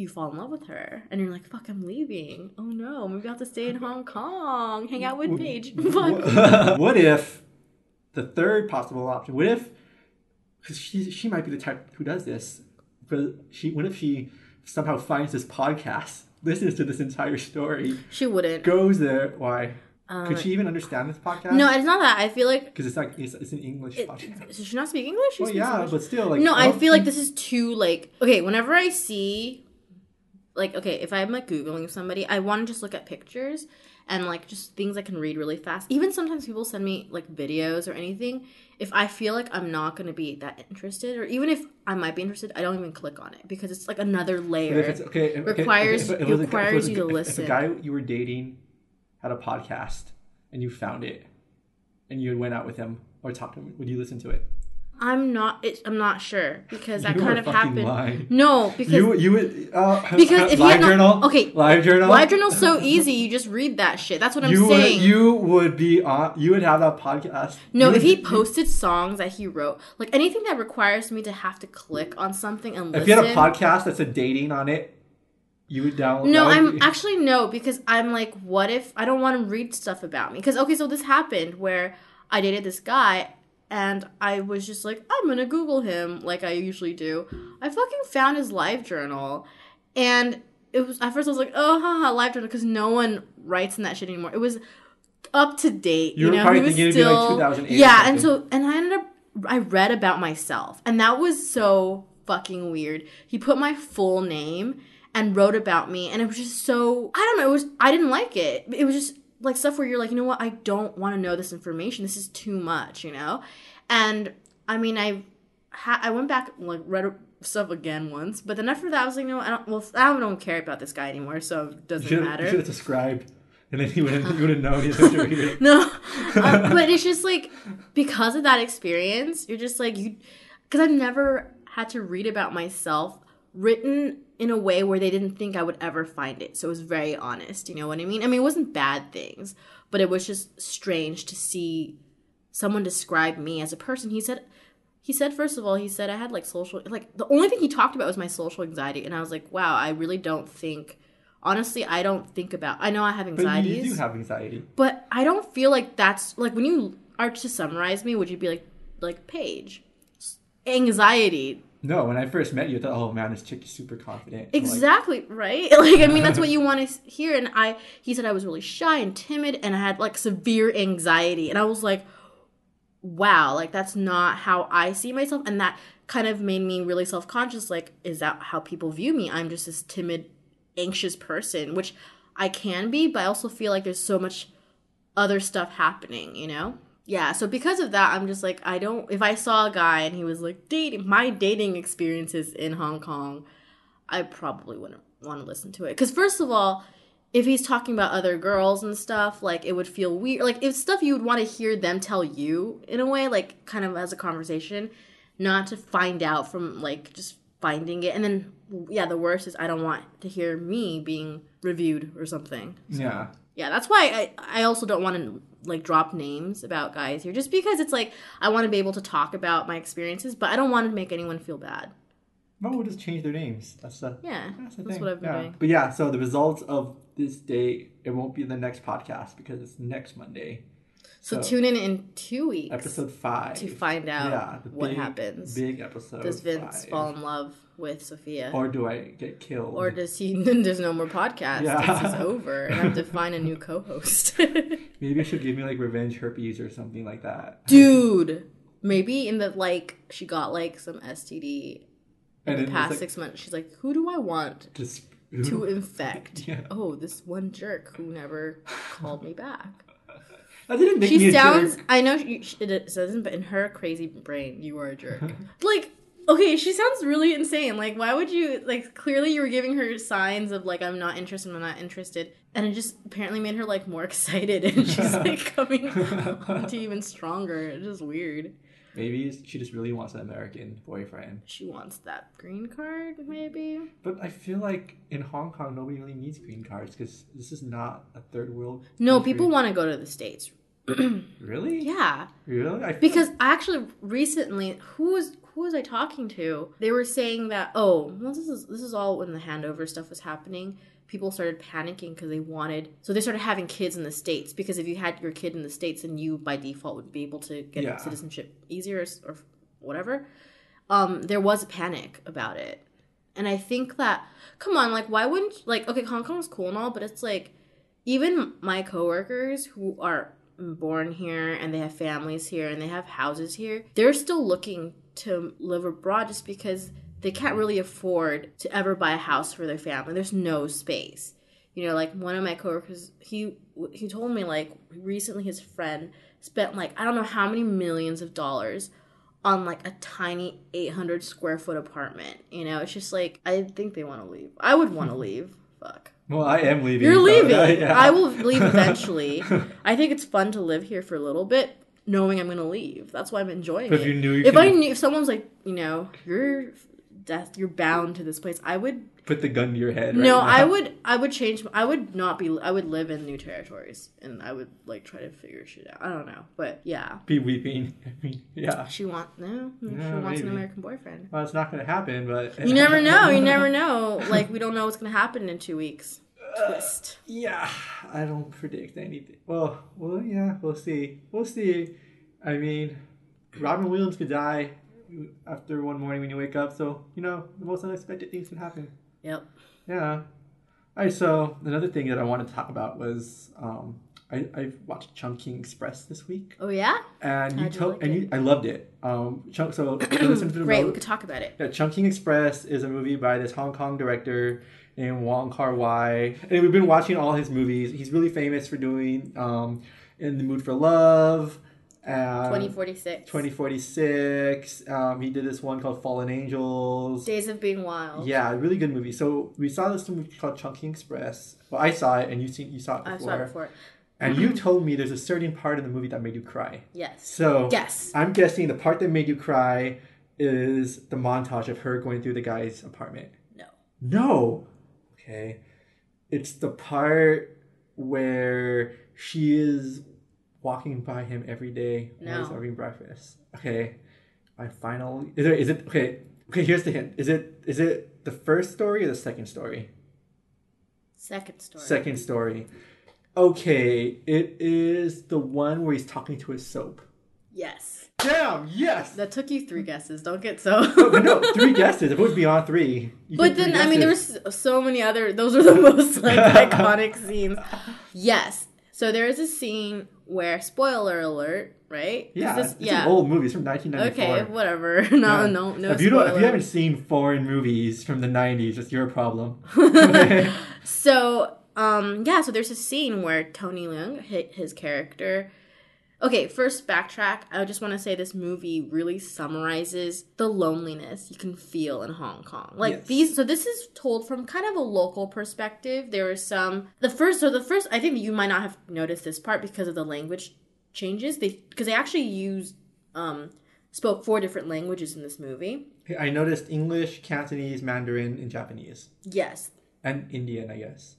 you fall in love with her and you're like fuck i'm leaving oh no maybe i have to stay in hong kong hang out with paige <laughs> fuck what, <laughs> what if the third possible option? What if because she she might be the type who does this, but she what if she somehow finds this podcast, listens to this entire story, she wouldn't goes there? Why? Uh, Could she even understand this podcast? No it's not that i feel like because it's like it's, it's an English podcast. Does she not speak English? She Well, yeah, English. but still, like no, I feel like this is too like okay. Whenever I see, like, okay, if I'm like googling somebody, I want to just look at pictures and like just things I can read really fast. Even sometimes people send me like videos or anything. If I feel like I'm not going to be that interested, or even if I might be interested, I don't even click on it because it's like another layer. if it's okay, if- okay, Requires- if it if requires a- you to if- listen. If a guy you were dating had a podcast and you found it, and you went out with him or talked to him, would you listen to it? I'm not. It, I'm not sure because that You kind of happened. lying. No, because You you would uh, Because if he live not- journal okay, live journal Live journal's so easy. You just read that shit. That's what I'm you saying. would you would be on you would have that podcast. No, You if he posted songs that he wrote, like anything that requires me to have to click on something and listen. if you had a podcast that's a dating on it, you would download. no, I'm be- actually no because I'm like, what if I don't want to read stuff about me? Because okay, so this happened where I dated this guy and I was just like, I'm gonna Google him like I usually do. I fucking found his live journal, and it was at first I was like, oh, haha, live journal because no one writes in that shit anymore. It was up to date. You You, were know, probably he was thinking it'd be, like, still 2008 yeah, and so and I ended up I read about myself, and that was so fucking weird. He put my full name and wrote about me, and it was just so I don't know. It was I didn't like it. It was just like stuff where you're like, you know what? I don't want to know this information. This is too much, you know. And I mean, I ha- I went back and, like read stuff again once, but then after that, I was like, you know. I don't. Well, I don't care about this guy anymore, so it doesn't should, matter. you should have described. and then he wouldn't, you would have known he had to. No, um, but it's just like because of that experience, you're just like you, because I've never had to read about myself written in a way where they didn't think I would ever find it. So it was very honest, you know what I mean? I mean, it wasn't bad things, but it was just strange to see someone describe me as a person. He said he said first of all, he said I had like social like the only thing he talked about was my social anxiety and I was like, "Wow, I really don't think honestly, I don't think about I know I have But anxieties, you do have anxiety. but I don't feel like that's like when you are to summarize me, would you be like like Paige? Anxiety. No, when I first met you, I thought, oh man, this chick is super confident. I'm like, Exactly, right? <laughs> Like I mean that's what you want to hear and I he said I was really shy and timid and I had like severe anxiety and I was like wow, like that's not how I see myself and that kind of made me really self-conscious like is that how people view me? I'm just this timid anxious person, which I can be, but I also feel like there's so much other stuff happening, you know? Yeah, so because of that, I'm just like, I don't, if I saw a guy and he was like, dating, my dating experiences in Hong Kong, I probably wouldn't want to listen to it. Because, first of all, if he's talking about other girls and stuff, like, it would feel weird. Like, it's stuff you would want to hear them tell you in a way, like, kind of as a conversation, not to find out from, like, just finding it. And then, yeah, the worst is I don't want to hear me being reviewed or something. Yeah. Yeah, that's why I, I also don't want to like drop names about guys here just because it's like I want to be able to talk about my experiences, but I don't want to make anyone feel bad. No, we'll just change their names. That's the Yeah, that's, the that's thing. what I've been yeah. doing. But yeah, so the results of this day, it won't be the next podcast because it's next Monday. So, tune in in two weeks Episode five. to find out yeah, what big- happens. Big episode. Does Vince five. fall in love with Sophia? Or, do I get killed? Or does he? <laughs> Then there's no more podcast. Yeah. This is over, and I have to <laughs> find a new co-host. <laughs> Maybe you should give me like revenge herpes or something like that. Dude, maybe in the like she got like some STD And in the past like, six months. She's like, who do I want? just to infect. Yeah. Oh, this one jerk who never called me back. That didn't make me She a sounds. jerk. I know she, she- it doesn't, but in her crazy brain, you are a jerk. <laughs> like, okay, she sounds really insane. Like, why would you? Like, clearly you were giving her signs of like, I'm not interested. I'm not interested, and it just apparently made her like more <laughs> excited, and she's <laughs> like coming on to even stronger. It's just weird. Maybe she just really wants an American boyfriend. She wants that green card, maybe. But I feel like in Hong Kong, nobody really needs green cards because this is not a third world. No, country. people want to go to the states. <clears throat> Really? Yeah. Really? I Because I actually recently, who was who was I talking to? They were saying that oh, well, this is this is all when the handover stuff was happening. People started panicking because they wanted, so they started having kids in the states. Because if you had your kid in the states, then you by default would be able to get Yeah. citizenship easier or, or whatever. Um, there was a panic about it, and I think that come on, like why wouldn't like okay, Hong Kong's cool and all, but it's like even my coworkers who are born here and they have families here and they have houses here, they're still looking to live abroad just because they can't really afford to ever buy a house for their family. There's no space. You know, like one of my coworkers, he he told me like recently his friend spent like I don't know how many millions of dollars on like a tiny 800 square foot apartment. You know, it's just like I think they want to leave. I would want to <laughs> leave. Fuck. Well, I am leaving. You're so, uh, leaving. <laughs> yeah. I will leave eventually. I think it's fun to live here for a little bit, knowing I'm gonna leave. That's why I'm enjoying But it. if you knew you if I could- knew, if someone's like, you know, you're death, you're bound to this place. I would. Put the gun to your head. no, right. I would. I would change. I would not be. I would live in new territories, and I would like try to figure shit out. I don't know, but yeah. be weeping. <laughs> I mean, yeah. She want no. she wants an. American boyfriend. Well, it's not to happen, but You never know. You never know. Like we don't know what's gonna happen in two weeks. Uh, Twist. Yeah, I don't predict anything. Well, well, yeah, we'll see. We'll see. I mean, Robin Williams could die after one morning when you wake up, so you know the most unexpected things can happen. Yep. Yeah. All right. So another thing that I wanted to talk about was um, I I watched Chungking Express this week, Oh yeah. and you told like and you, I loved it. Um, Chunk. So <clears throat> listen to the Great. We could talk about it. yeah, Chungking Express is a movie by this Hong Kong director named Wong Kar Wai, and we've been watching all his movies. He's really famous for doing um, In the Mood for Love, um, Twenty forty six. 2046. Um, he did this one called Fallen Angels. Days of Being Wild. Yeah, really good movie. So we saw this movie called Chungking Express. Well, I saw it, and you seen you saw it before. I saw it before. And you <clears throat> told me there's a certain part of the movie that made you cry. Yes. So Yes. I'm guessing the part that made you cry is the montage of her going through the guy's apartment. No. No. Okay. It's the part where she is walking by him every day while he's having breakfast. Okay. My final is it is it okay okay here's the hint. Is it is it the first story or the second story? Second story. Second story. Okay, it is the one where he's talking to his soap. Yes. Damn, yes. That took you three guesses. Don't get so. but no, three guesses. If it was beyond three. But then, I mean, there was so many other. Those are the <laughs> most like <laughs> iconic scenes. Yes. So there is a scene where, spoiler alert, right? Yeah, this- it's an old movie. It's from 1994. Okay, whatever. <laughs> No, Yeah. no, no. If you don't, if you haven't seen foreign movies from the 90s, it's your problem. <laughs> <laughs> So, um, yeah, so there's a scene where Tony Leung, hi- his character. Okay, first backtrack. I just want to say this movie really summarizes the loneliness you can feel in Hong Kong. Like Yes. these, so this is told from kind of a local perspective. There is some the first, so the first. I think you might not have noticed this part because of the language changes. They because they actually used um spoke four different languages in this movie. I noticed English, Cantonese, Mandarin, and Japanese. Yes, And Indian, I guess.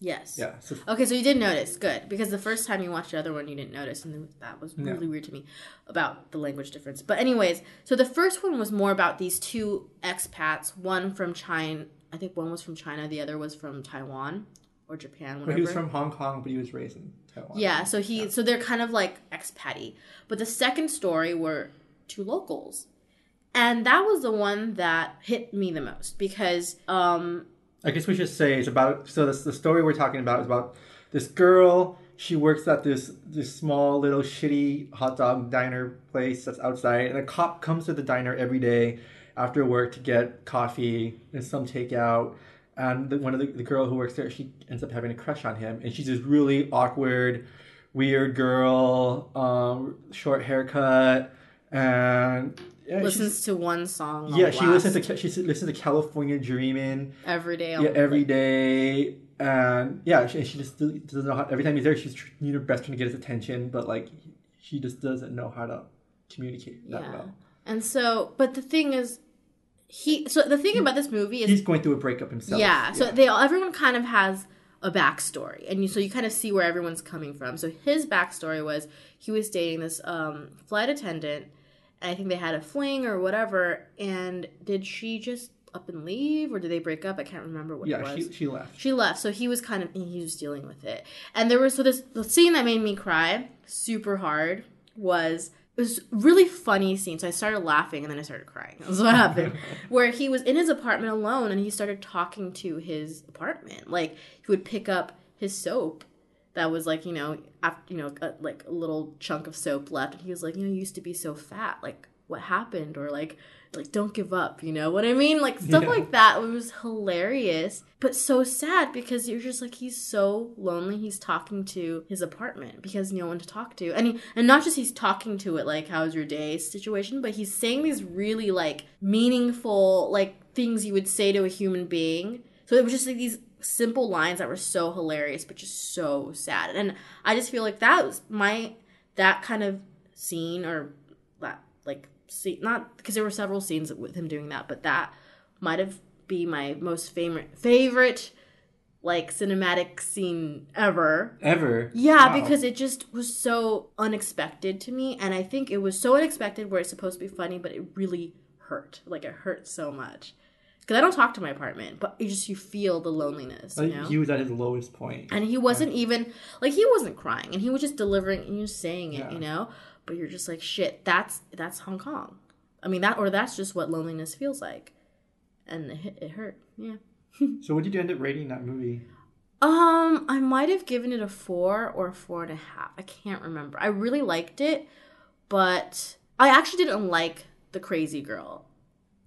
Yes. Yeah. So Okay, so you did notice. Good. Because the first time you watched the other one, you didn't notice. And that was Yeah. really weird to me about the language difference. But, anyways, so the first one was more about these two expats. One from China. I think one was from China, the other was from Taiwan or Japan, but whatever. he was from Hong Kong, but he was raised in Taiwan. Yeah, so he so they're kind of like expatty. But the second story were two locals. And that was the one that hit me the most because um I guess we should say it's about. So this, the story we're talking about is about this girl. She works at this this small little shitty hot dog diner place that's outside, and a cop comes to the diner every day after work to get coffee and some takeout. And the, one of the, the girl who works there, she ends up having a crush on him, and she's this really awkward, weird girl, um, short haircut, and yeah, listens to one song. yeah, on she blast listens to she listens to California Dreaming every day. on yeah, every day, and yeah, she, she just doesn't know how. Every time he's there, she's doing her best trying to get his attention, but like she just doesn't know how to communicate that Yeah. well. And so, but the thing is, he. So the thing about this movie is, He's going through a breakup himself. yeah. So they all, everyone kind of has a backstory, and you so you kind of see where everyone's coming from. So his backstory was he was dating this um, flight attendant, I think they had a fling or whatever. And did she just up and leave, or did they break up? I can't remember what it yeah, was. she she left. She left, so he was kind of he was dealing with it. And there was so this the scene that made me cry super hard was it was really funny scene. So I started laughing and then I started crying. <laughs> That's what happened. <laughs> Where he was in his apartment alone and he started talking to his apartment. Like he would pick up his soap that was like you know after you know a, like a little chunk of soap left and he was like you know you used to be so fat like what happened? Or like like don't give up you know what i mean? Like stuff Yeah. like that it was hilarious but so sad because you're just like he's so lonely he's talking to his apartment because no one to talk to and he, and not just he's talking to it like how's your day situation but he's saying these really like meaningful like things you would say to a human being. So it was just like these simple lines that were so hilarious but just so sad and i just feel like that was my that kind of scene or that like see not because there were several scenes with him doing that but that might have be my most favorite favorite like cinematic scene ever Ever. yeah, Wow. because it just was so unexpected to me. And I think it was so unexpected where it's supposed to be funny, but it really hurt. Like it hurt so much. Because I don't talk to my apartment, but you just you feel the loneliness, you Like, know. he was at his lowest and he wasn't even like he wasn't crying, and he was just delivering and was saying it, Yeah. you know. But you're just like shit. That's that's Hong Kong. I mean that, or that's just what loneliness feels like, and it, it hurt. Yeah. <laughs> So what did you end up rating that movie? Um, I might have given it a four or a four and a half. I can't remember. I really liked it, but I actually didn't like the crazy girl.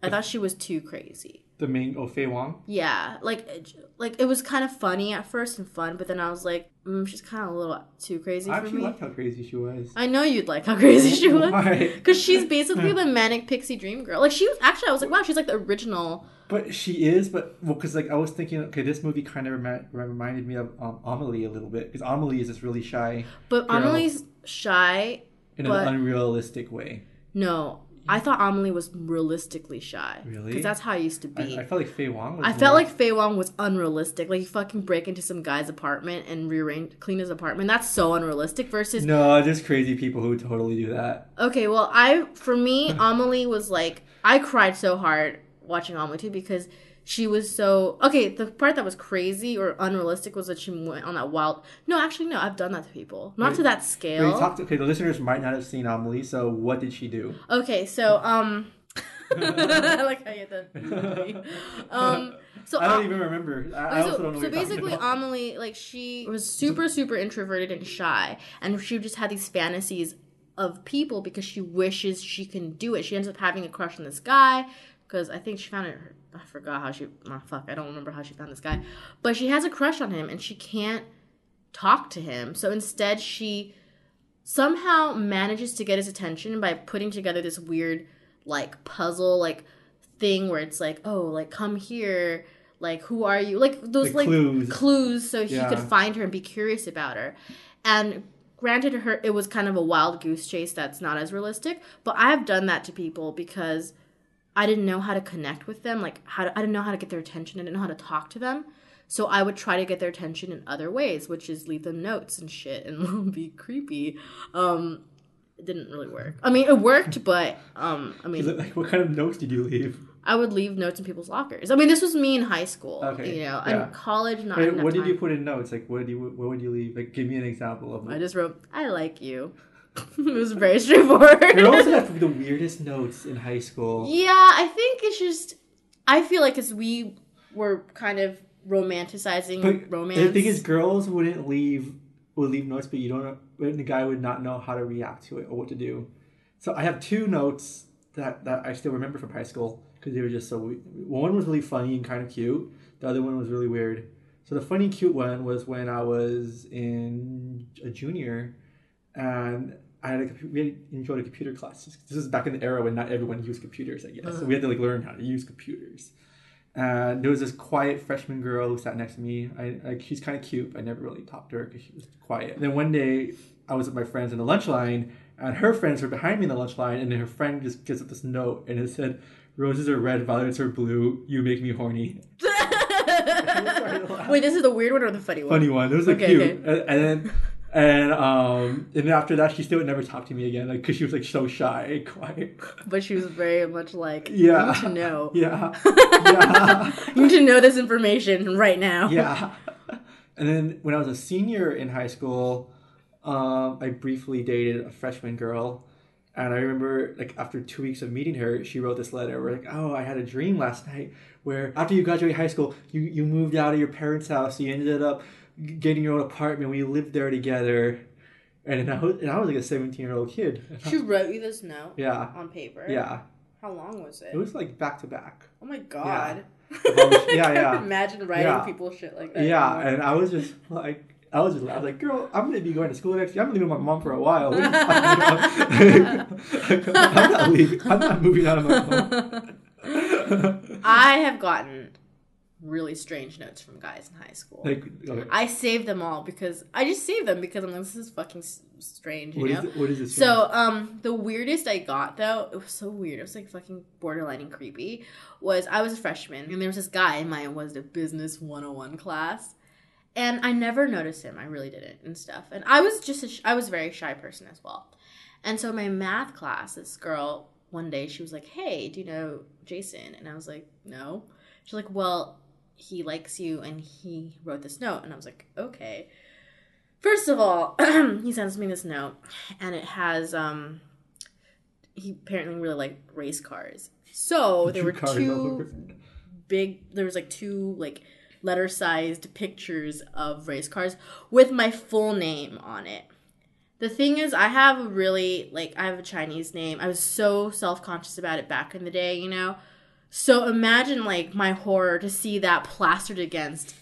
I thought she was too crazy. The main Oh Faye Wong. Yeah, like it- like it was kind of funny at first and fun, but then I was like, mm, she's kind of a little too crazy I for actually me. liked how crazy she was. I know you'd like how crazy she was. Because she's basically the <laughs> manic pixie dream girl. Like she was actually, I was like, wow, she's like the original. But she is, but well, because like I was thinking, okay, this movie kind of remi- reminded me of um, Amelie a little bit, because Amelie is this really shy But Girl. Amelie's shy. in But- an unrealistic way. No, I thought Amelie was realistically shy. Really? Because that's how I used to be. I felt like Faye Wong was. I more- felt like Faye Wong was unrealistic. Like you fucking break into some guy's apartment and rearrange, clean his apartment. That's so unrealistic. Versus No, just crazy people who totally do that. Okay, well, I for me, <laughs> Amelie was like I cried so hard watching Amelie too because she was so okay. The part that was crazy or unrealistic was that she went on that wild. No, actually, no. I've done that to people, not to that Wait, scale. talk to, okay, the listeners might not have seen Amelie, so what did she do? okay, so um, <laughs> I like how you the um. So I don't Am- even remember. I, I Okay, also so, don't know. so basically. Amelie, like, she was super, super introverted and shy, and she just had these fantasies of people because she wishes she can do it. She ends up having a crush on this guy because I think she found it. I forgot how she. Oh, fuck, I don't remember how she found this guy, but she has a crush on him, and she can't talk to him. So instead, she somehow manages to get his attention by putting together this weird, like, puzzle, like thing where it's like, oh, like come here, like who are you, like those Like like, clues. clues, so he Yeah. could find her and be curious about her. And granted, her it was kind of a wild goose chase that's not as realistic, but I have done that to people because I didn't know how to connect with them, like how to, I didn't know how to get their attention, I didn't know how to talk to them. So I would try to get their attention in other ways, which is leave them notes and shit and <laughs> be creepy. Um, it didn't really work. I mean, it worked, but um, I mean, Like, what kind of notes did you leave? I would leave notes in people's lockers. I mean, this was me in high school. Okay, You know, yeah. in college, not. Wait, what did you put in notes? Like, what did you what would you leave? Like, give me an example of. I just wrote, "I like you." <laughs> it was very straightforward. Girls have the weirdest notes in high school. Yeah, I think it's just. I feel like as we were kind of romanticizing But romance. the thing is, girls wouldn't leave would leave notes, but you don't. The guy would not know how to react to it or what to do. So I have two notes that that I still remember from high school because they were just so. One was really funny and kind of cute. The other one was really weird. So the funny, cute one was when I was in a junior, and I had a we enjoyed a computer class. This was back in the era when not everyone used computers. I guess so we had to like learn how to use computers. And there was this quiet freshman girl who sat next to me. I like she's kind of cute. I never really talked to her because she was quiet. And then one day I was with my friends in the lunch line, and her friends were behind me in the lunch line, and then her friend just gives up this note, and it said, "Roses are red, violets are blue. You make me horny." <laughs> <laughs> Wait, this is the weird one or the funny one? Funny one. It was like Okay, cute. okay. And, and then. And um, and after that, she still would never talk to me again, like because she was like so shy <laughs> and quiet. But she was very much like, Yeah. you need to know. <laughs> Yeah, yeah. <laughs> You need to know this information right now. yeah. And then when I was a senior in high school, um, I briefly dated a freshman girl. And I remember, like, after two weeks of meeting her, she wrote this letter We're like, oh, I had a dream last night where after you graduate high school, you, you moved out of your parents' house. You ended up getting your own apartment. We lived there together. And, then I was, and I was like a 17 year old kid. <laughs> She wrote you this note Yeah. on paper. Yeah. How long was it? It was like back to back. oh my god. <laughs> Yeah, <laughs> I yeah. can't Imagine writing Yeah. people shit like that. Yeah, anymore. and I was just like, I was just, I was like, girl, I'm gonna be going to school next year. I'm leaving my mom for a while. What are you talking about? I'm not leaving. I'm not moving out of my home. I have gotten really strange notes from guys in high school. like, okay. I save them all because I just save them because I'm like, this is fucking strange, you what know. is it? What is this? So, um, the weirdest I got though, it was so weird. It was like fucking borderline and creepy. Was I was a freshman and there was this guy in my was the business 101 class, and I never noticed him. I really didn't and stuff. And I was just a sh- I was a very shy person as well. And so my math class, this girl one day she was like, "Hey, do you know Jason?" And I was like, "No." She's like, "Well." He likes you, and he wrote this note, and I was like, "Okay." First of all, <clears throat> he sends me this note, and it has um. He apparently really liked race cars, so there were two big. There was like two like letter-sized pictures of race cars with my full name on it. The thing is, I have a really like I have a Chinese name. I was so self-conscious about it back in the day, you know. So imagine like my horror to see that plastered against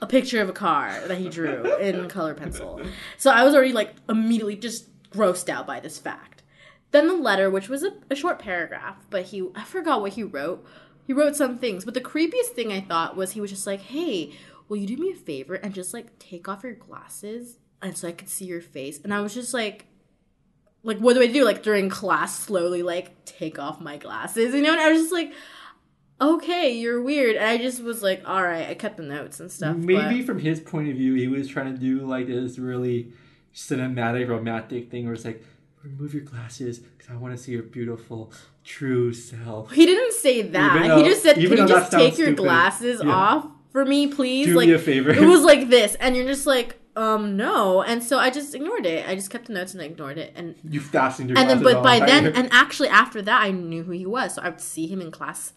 a picture of a car that he drew in <laughs> color pencil. So I was already like immediately just grossed out by this fact. Then the letter, which was a, a short paragraph, but he I forgot what he wrote. He wrote some things, but the creepiest thing I thought was he was just like, "Hey, will you do me a favor and just like take off your glasses and so I could see your face?" And I was just like, like what do I do? Like during class, slowly like take off my glasses, you know? And I was just like, okay, you're weird. And I just was like, all right, I kept the notes and stuff. Maybe but- from his point of view, he was trying to do like this really cinematic, romantic thing where it's like, remove your glasses because I want to see your beautiful, true self. he didn't say that. Though- he just said, can you just take your stupid. glasses Yeah. off for me, please? Do like me a favor. it was like this, and you're just like, um, no. And so I just ignored it. I just kept the notes and I ignored it. And you fastened your and then, but by then, <laughs> and actually after that, I knew who he was. So I would see him in class,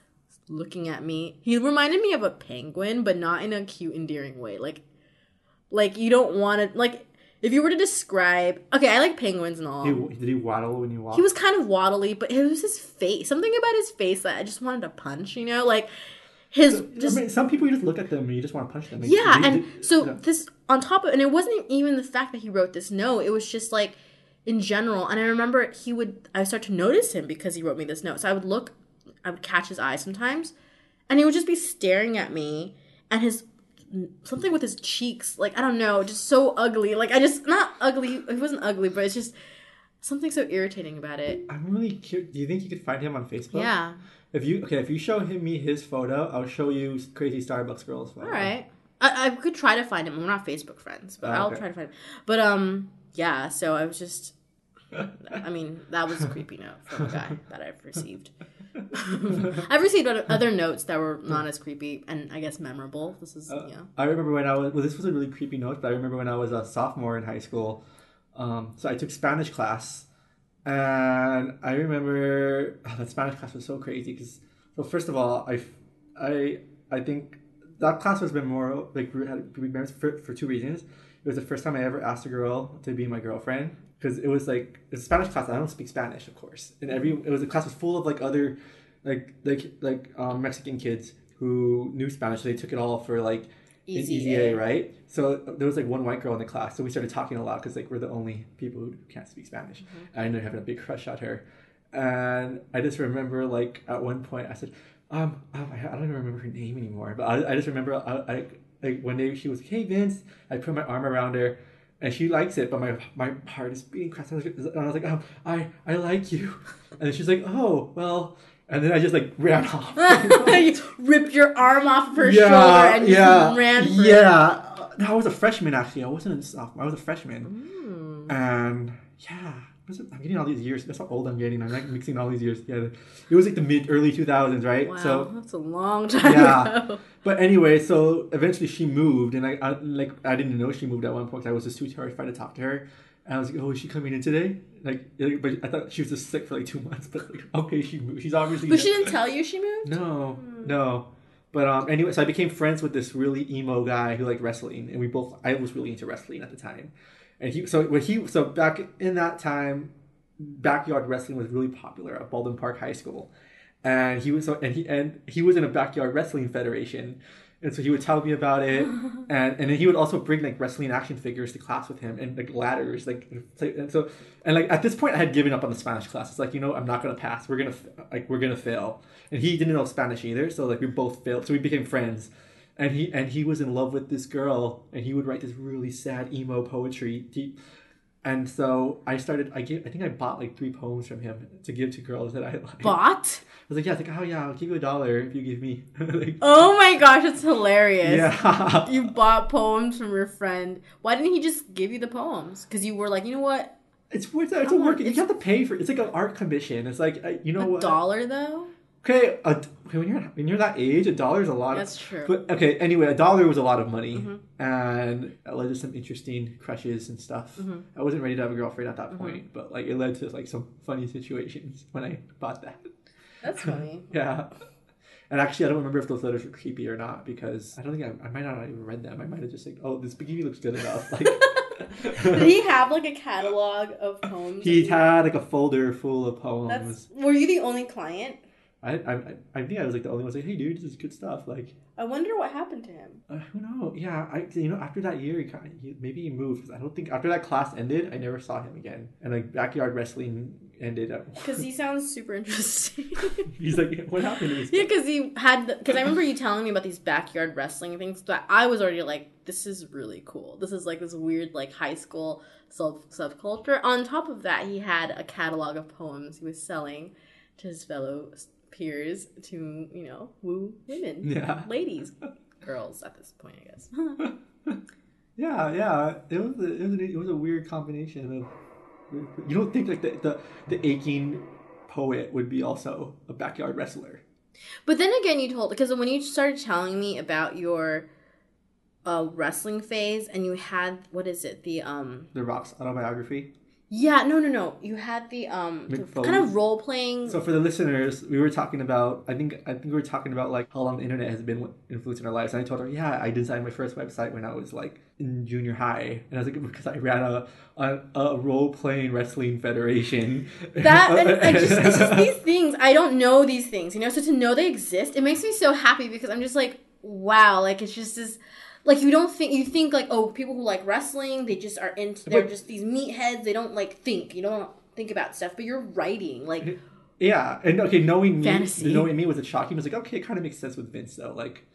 looking at me. He reminded me of a penguin, but not in a cute, endearing way. Like, like you don't want to like if you were to describe. Okay, I like penguins and all. He- did he waddle when you walked? He was kind of waddly, but it was his face. Something about his face that I just wanted to punch. You know, like his just I mean, some people you just look at them and you just want to punch them. They- yeah, they- and they- so yeah. this on top of, and it wasn't even the fact that he wrote this note. It was just like in general. And I remember he would, I would start to notice him because he wrote me this note. So I would look, I would catch his eye sometimes, and he would just be staring at me, and his something with his cheeks, like I don't know, just so ugly. Like I just not ugly. It wasn't ugly, but it's just something so irritating about it. I'm really curious. Do you think you could find him on Facebook? Yeah. If you okay, if you show him me his photo, I'll show you crazy Starbucks girls photo. All right. I, I could try to find him. We're not Facebook friends, but Oh, I'll okay. try to find him. But um, yeah. So I was just, I mean, that was a creepy note from a guy that I've received. <laughs> I've received other, other notes that were not as creepy and I guess memorable. This is Uh, yeah. I remember when I was well. This was a really creepy note, but I remember when I was a sophomore in high school. Um, so I took Spanish class, and I remember oh, that Spanish class was so crazy because. So first of all, I, I, I think that class was more like memories for, for two reasons. It was the first time I ever asked a girl to be my girlfriend because it was like it's a Spanish class. I don't speak Spanish, of course, and every it was a class was full of like other, like like like um, Mexican kids who knew Spanish. So They took it all for like Easy A, right? So uh, there was like one white girl in the class, so we started talking a lot because like we're the only people who can't speak Spanish. Mm-hmm. And I ended up having a big crush on her, and I just remember like at one point I said, um, oh, I don't even remember her name anymore, but I, I just remember I, I like one day she was like, hey Vince, I put my arm around her. And she likes it, but my my heart is beating fast. And I was like, oh, I I like you, <laughs> and she's like, oh well, and then I just like ran off. <laughs> you ripped your arm off of her shoulder and just yeah, ran for yeah. No, I was a freshman actually. I wasn't a sophomore. I was a freshman, Hmm. and yeah, I'm getting all these years. That's how old I'm getting. I'm like mixing all these years together. It was like the mid early 2000s, right? Wow, So, that's a long time Yeah. ago. but anyway, so eventually she moved, and I, I like I didn't know she moved at one point. I was just too terrified to talk to her. And I was like, "Oh, is she coming in today?" Like, like, but I thought she was just sick for like two <laughs> months. But like, okay, she moved. She's obviously. But she didn't tell you she moved. No, no. But um, anyway, so I became friends with this really emo guy who liked wrestling, and we both. I was really into wrestling at the time, and he. So when he. So back in that time, backyard wrestling was really popular at Baldwin Park High School, and he was so and he and he was in a backyard wrestling federation. And so he would tell me about it, <laughs> and and then he would also bring like wrestling action figures to class with him, and like ladders, like so- and so, and like at this point I had given up on the Spanish class. It's like you know I'm not gonna pass. We're gonna like we're gonna fail, and he didn't know Spanish either. So like we both failed. So we became friends, and he and he was in love with this girl, and he would write this really sad emo poetry. And so I started. I gave. I think I bought like three poems from him to give to girls that I <laughs> like. Bought? I was like, yeah, it's like, oh yeah, I'll give you a dollar if you give me. <laughs> like, Oh my gosh, it's hilarious. yeah. <laughs> You bought poems from your friend. Why didn't he just give you the poems? Because you were like, you know what? It's worth it. It's a work. You have to pay for. It's like an art commission. It's like uh, you know A what? dollar though? Okay, a, okay, when you're when you're that age, a dollar is a lot. That's true. But okay, anyway, a dollar was a lot of money, Mm-hmm. and it led to some interesting crushes and stuff. Mm-hmm. I wasn't ready to have a girlfriend at that point, but like it led to like some funny situations when I bought that. That's <laughs> funny. Yeah. And actually, I don't remember if those letters were creepy or not because I don't think I, I might not have even read them. I might have just like, oh, this bikini looks good enough. Like, <laughs> Did he have like a catalog of poems? he had like a folder full of poems. That's. Were you the only client? I, I I think I was like the only one saying, "Hey, dude, this is good stuff." Like, I wonder what happened to him. uh, who knows? Yeah, I you know after that year, he, kind of, he maybe he moved because I don't think after that class ended, I never saw him again. And like backyard wrestling ended up. <laughs> Because he sounds super interesting. <laughs> He's like, what happened to yeah, because he had. Because I remember you telling me about these backyard wrestling things. That I was already like, this is really cool. This is like this weird like high school sub subculture. On top of that, he had a catalog of poems he was selling to his fellow peers to you know woo women, Yeah. ladies, girls at this point, I guess. <laughs> Yeah, yeah. It was a, it was, a, it was a weird combination of. You don't think like the, the the aching poet would be also a backyard wrestler. But then again, you told because when you started telling me about your uh, wrestling phase, and you had what is it? The um, The Rock's autobiography. Yeah, no, no, no. You had the um, the kind of role playing. So for the listeners, we were talking about. I think I think we were talking about like how long the internet has been influencing our lives. And I told her, yeah, I designed my first website when I was like in junior high, and I was like <laughs> because I ran a a, a role playing wrestling federation. <laughs> that and I <laughs> just, it's just these things. I don't know these things, you know. So to know they exist, it makes me so happy because I'm just like, wow, like it's just this. Like you don't think you think like oh people who like wrestling they just are into they're But- just these meatheads they don't like think you don't think about stuff but you're writing like Yeah, and okay, knowing me, knowing me was a shocking. I was like, okay, it kind of makes sense with Vince though. Like,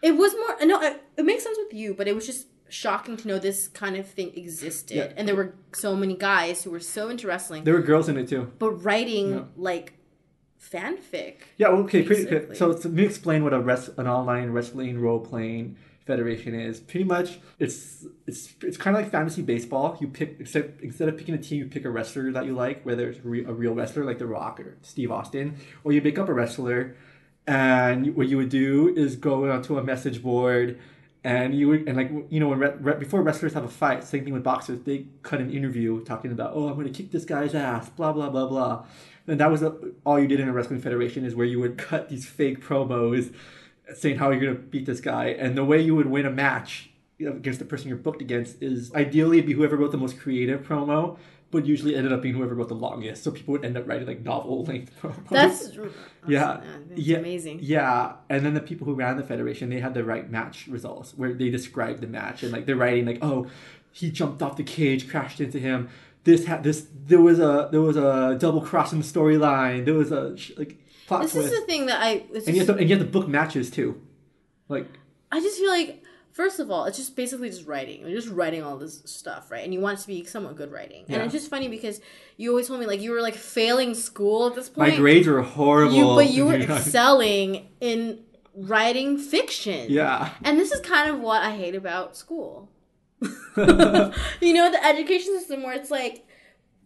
It was more no, it, it makes sense with you, but it was just shocking to know this kind of thing existed, Yeah. and there were so many guys who were so into wrestling, there were girls in it too. but writing Yeah. like fanfic. Yeah, okay. Pretty, so let me explain what a res- an online wrestling role playing federation is. Pretty much, it's it's it's kind of like fantasy baseball. You pick except instead of picking a team, you pick a wrestler that you like, whether it's re- a real wrestler like The Rock or Steve Austin, or you pick up a wrestler, and what you would do is go onto a message board. And you would, and like you know, when re- re- before wrestlers have a fight, same thing with boxers. They cut an interview talking about, oh, I'm going to kick this guy's ass, blah blah blah blah. And that was a, all you did in a wrestling federation is where you would cut these fake promos saying how you're going to beat this guy. And the way you would win a match against the person you're booked against is ideally it'd be whoever wrote the most creative promo, but usually ended up being whoever wrote the longest. So people would end up writing like novel length <laughs> promos. That's, yeah, that's yeah, amazing. Yeah, and then the people who ran the federation, they had the right match results where they described the match and like they're writing like, oh, he jumped off the cage, crashed into him. This had this. There was a there was a double cross in the storyline. There was a like plot This twist, is the thing that I. It's and you to and you have to book matches too. Like I just feel like first of all, it's just basically just writing. You're just writing all this stuff, right? And you want it to be somewhat good writing. And it's just funny because you always told me like you were like failing school at this point. my grades were horrible. You, but you were <laughs> excelling in writing fiction. yeah. And this is kind of what I hate about school. <laughs> <laughs> you know, the education system where it's like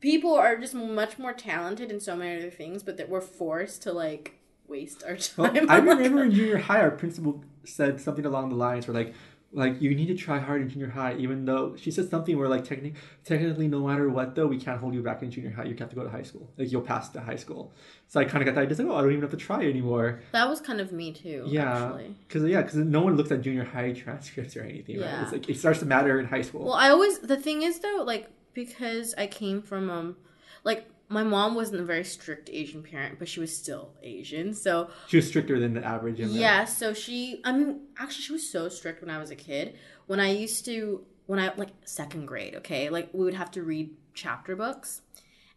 people are just much more talented in so many other things, but that we're forced to like waste our <laughs> Well, time. I on, like, remember in junior high, our principal said something along the lines where like, like you need to try hard in junior high, even though she said something where like technically, technically, no matter what though, we can't hold you back in junior high. You have to go to high school. Like you'll pass to high school. So I kind of got the idea, like, oh, I don't even have to try anymore. that was kind of me too. Yeah, because yeah, because no one looks at junior high transcripts or anything. Right? Yeah. It's like it starts to matter in high school. Well, I always the thing is though, like because I came from um, like my mom wasn't a very strict Asian parent, but she was still Asian, so she was stricter than the average. In Yeah, so she I mean actually she was so strict when I was a kid. When I used to when I like second grade, okay? Like we would have to read chapter books.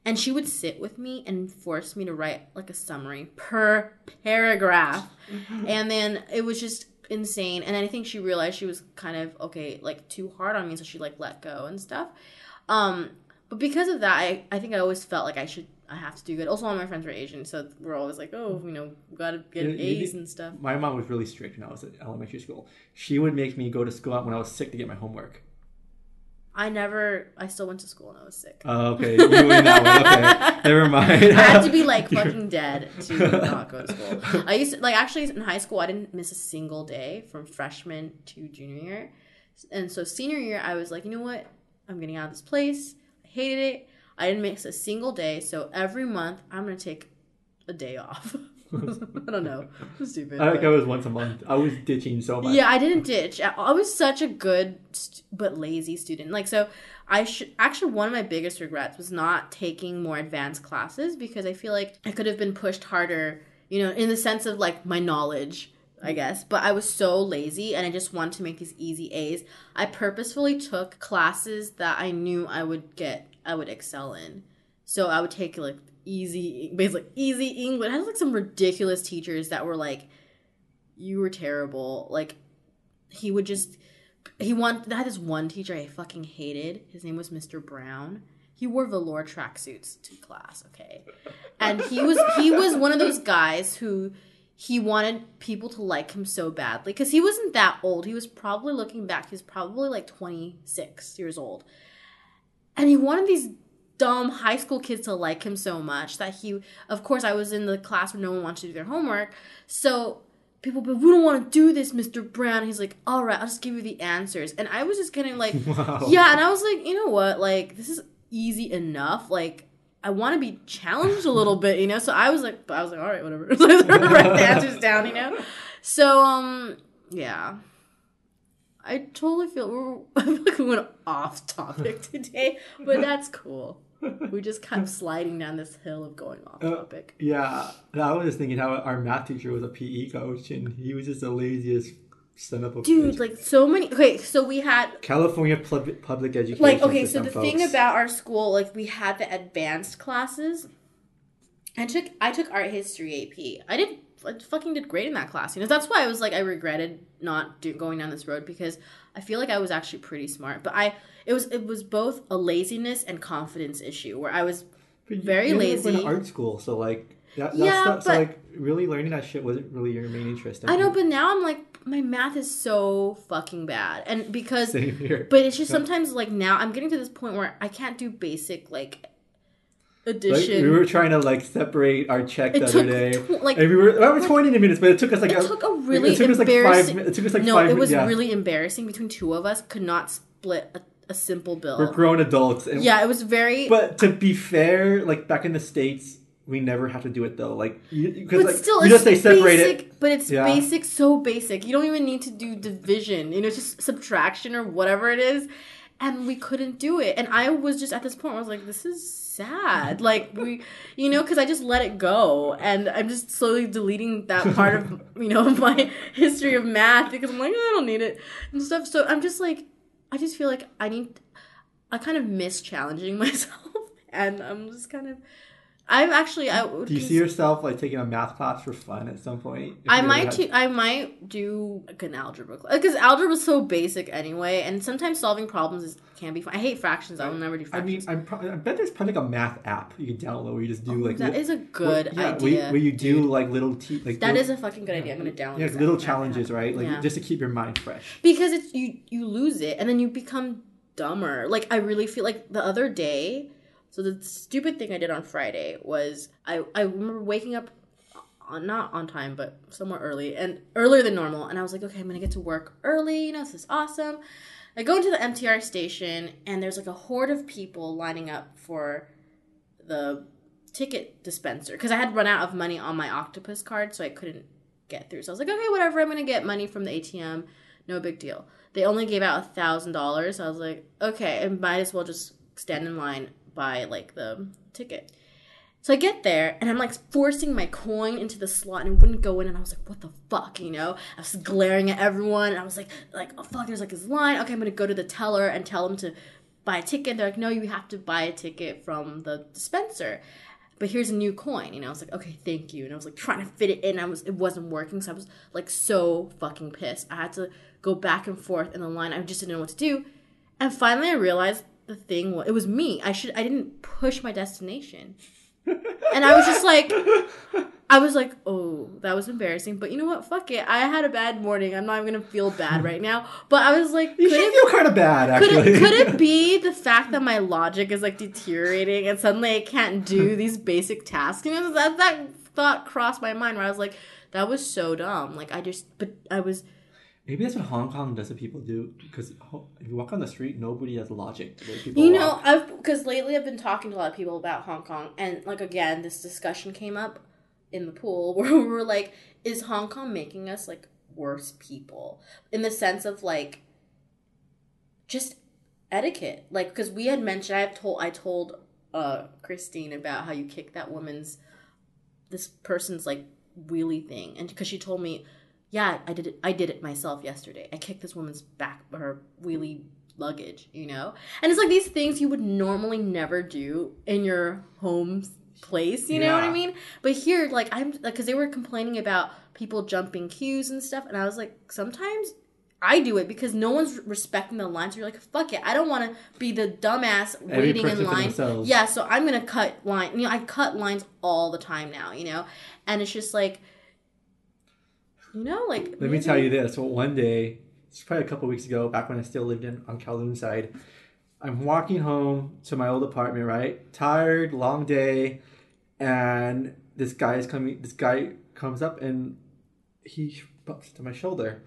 And she would sit with me and force me to write like a summary per paragraph. And then it was just insane. And I think she realized she was kind of okay, like too hard on me, so she like let go and stuff. Um but because of that, I, I think I always felt like I should I have to do good. Also, all my friends were Asian, so we're always like, oh, you know, we've gotta get You- you A's need- and stuff. My mom was really strict when I was at elementary school. She would make me go to school when I was sick to get my homework. I never. I still went to school and I was sick. Oh, okay. You win that. Okay. <laughs> Never mind. I had to be <laughs> like fucking dead to not go to school. I used to like actually in high school I didn't miss a single day from freshman to junior year, and so senior year I was like, you know what, I'm getting out of this place. I hated it. I didn't miss a single day. So every month I'm gonna take a day off. <laughs> I don't know. Stupid. I think but- I was once a month. I was ditching so much. Yeah, I didn't ditch. I I was such a good st- but lazy student. Like so I should actually one of my biggest regrets was not taking more advanced classes because I feel like I could have been pushed harder, you know, in the sense of like my knowledge, I guess. But I was so lazy and I just wanted to make these easy A's. I purposefully took classes that I knew I would get I would excel in. So I would take like easy, basically easy English. I had like some ridiculous teachers that were like, "You were terrible." Like he would just he want I had this one teacher I fucking hated. His name was Mr. Brown. He wore velour tracksuits to class, okay? And he was he was one of those guys who he wanted people to like him so badly because he wasn't that old. He was probably looking back, he was probably like 26 years old. And he wanted these dumb high school kids to like him so much that he of course I was in the class where no one wanted to do their homework. So people but we don't want to do this mr brown he's like all right i'll just give you the answers and i was just getting like <laughs> Wow. yeah and i was like you know what like this is easy enough like i want to be challenged a little bit you know? So i was like but i was like all right whatever. <laughs> So i write the answers down you know? So um yeah. I totally feel we're, <laughs> i feel like we went off topic <laughs> today but that's cool. We just kept sliding down this hill of going off Uh, topic. Yeah, I was just thinking how our math teacher was a PE coach, and he was just the laziest of a dude like so many okay so we had California public public education. like okay so the thing about our school like we had the advanced classes. I took i took art history ap i did I fucking did great in that class. You know that's why i was like i regretted not do, going down this road because i feel like i was actually pretty smart. But i it was it was both a laziness and confidence issue where i was But very you never went lazy. to art school, so like that, that's Yeah, so but- like really learning that shit wasn't really your main interest. i know but now i'm like my math is so fucking bad and because same here. But it's just sometimes like now I'm getting to this point where I can't do basic like like, addition. we were trying to like separate our check the other day, tw- like- and we were well, we were twenty minutes, but it took us like it a, took a really it took us like five. embarrassing. It took us like no, five. it was yeah. really embarrassing between two of us. Could not split a, a simple bill. We're grown adults, and yeah, it was very. But to be fair, like back in the states, we never have to do it though. Like because like still, it's just say separate basic. it. But it's Yeah. basic, so basic. You don't even need to do division. You know, it's just subtraction or whatever it is. And we couldn't do it. And I was just at this point I was like, this is sad. Like we, you know, because I just let it go, and I'm just slowly deleting that <laughs> part of you know <laughs> my history of math because I'm like, I don't need it and stuff. So I'm just like, I just feel like I need. I kind of miss challenging <laughs> myself, and I'm just kind of. I've actually. I Do you see yourself like taking a math class for fun at some point? I might too, I might do like an algebra class because algebra is so basic anyway, and sometimes solving problems is, can be fun. I hate fractions. I will never do I mean, fractions. I'm pro- I bet there's probably like a math app you can download where you just do oh, like that li- is a good yeah, idea. Where you, where you do like little te- like that little, is a fucking good idea. I'm gonna download. yeah, little challenges, right? Like Yeah. just to keep your mind fresh. because it's you you lose it and then you become dumber like i really feel like the other day so the stupid thing i did on friday was i i remember waking up on, not on time but somewhere early and earlier than normal. And i was like okay i'm gonna get to work early. You know this is awesome. I go into the mtr station and there's like a horde of people lining up for the ticket dispenser because i had run out of money on my octopus card so i couldn't get through. So i was like okay whatever i'm gonna get money from the atm no big deal. They only gave out a thousand dollars. I was like, okay, I might as well just stand in line buy like the ticket. So I get there and I'm like forcing my coin into the slot and it wouldn't go in and I was like, what the fuck, you know? I was glaring at everyone and I was like, like, oh fuck, there's like this line. Okay, I'm gonna go to the teller and tell them to buy a ticket. They're like, no, you have to buy a ticket from the dispenser. But here's a new coin, you know. I was like, okay, thank you. And I was like trying to fit it in. I was it wasn't working, so I was like so fucking pissed. I had to go back and forth in the line. I just didn't know what to do. And finally I realized the thing was it was me. I should I didn't push my destination. And I was just like I was like, oh, that was embarrassing. But you know what? Fuck it. I had a bad morning. I'm not even gonna feel bad right now. But I was like, You should it, feel kind of bad, could actually. it could it <laughs> be the fact that my logic is like deteriorating and suddenly I can't do these basic tasks? You know, that that thought crossed my mind where I was like, that was so dumb. Like I just, but I was. Maybe that's what Hong Kong does. That people do because if you walk on the street, nobody has logic. The way people You walk. know, I've because lately I've been talking to a lot of people about Hong Kong, and like again, this discussion came up in the pool <laughs> where we were like, "Is Hong Kong making us like worse people?" In the sense of like, just etiquette, like because we had mentioned, I have told, I told uh Christine about how you kicked that woman's, this person's like wheelie thing, and because she told me, yeah, I did it, I did it myself yesterday. I kicked this woman's back, her wheelie luggage, you know? And it's like these things you would normally never do in your home place. You know what I mean? But here, like I'm, like, because they were complaining about people jumping queues and stuff, and I was like, sometimes. I do it because no one's respecting the line. So you're like, fuck it. I don't want to be the dumbass waiting in line. Yeah, so I'm gonna cut line. You know, I cut lines all the time now. You know, and it's just like, you know, like. Let me tell you this. Well, one day, it's probably a couple weeks ago, back when I still lived in on Kowloon side, I'm walking home to my old apartment, right? Tired, long day, and this guy is coming. This guy comes up and he bumps to my shoulder,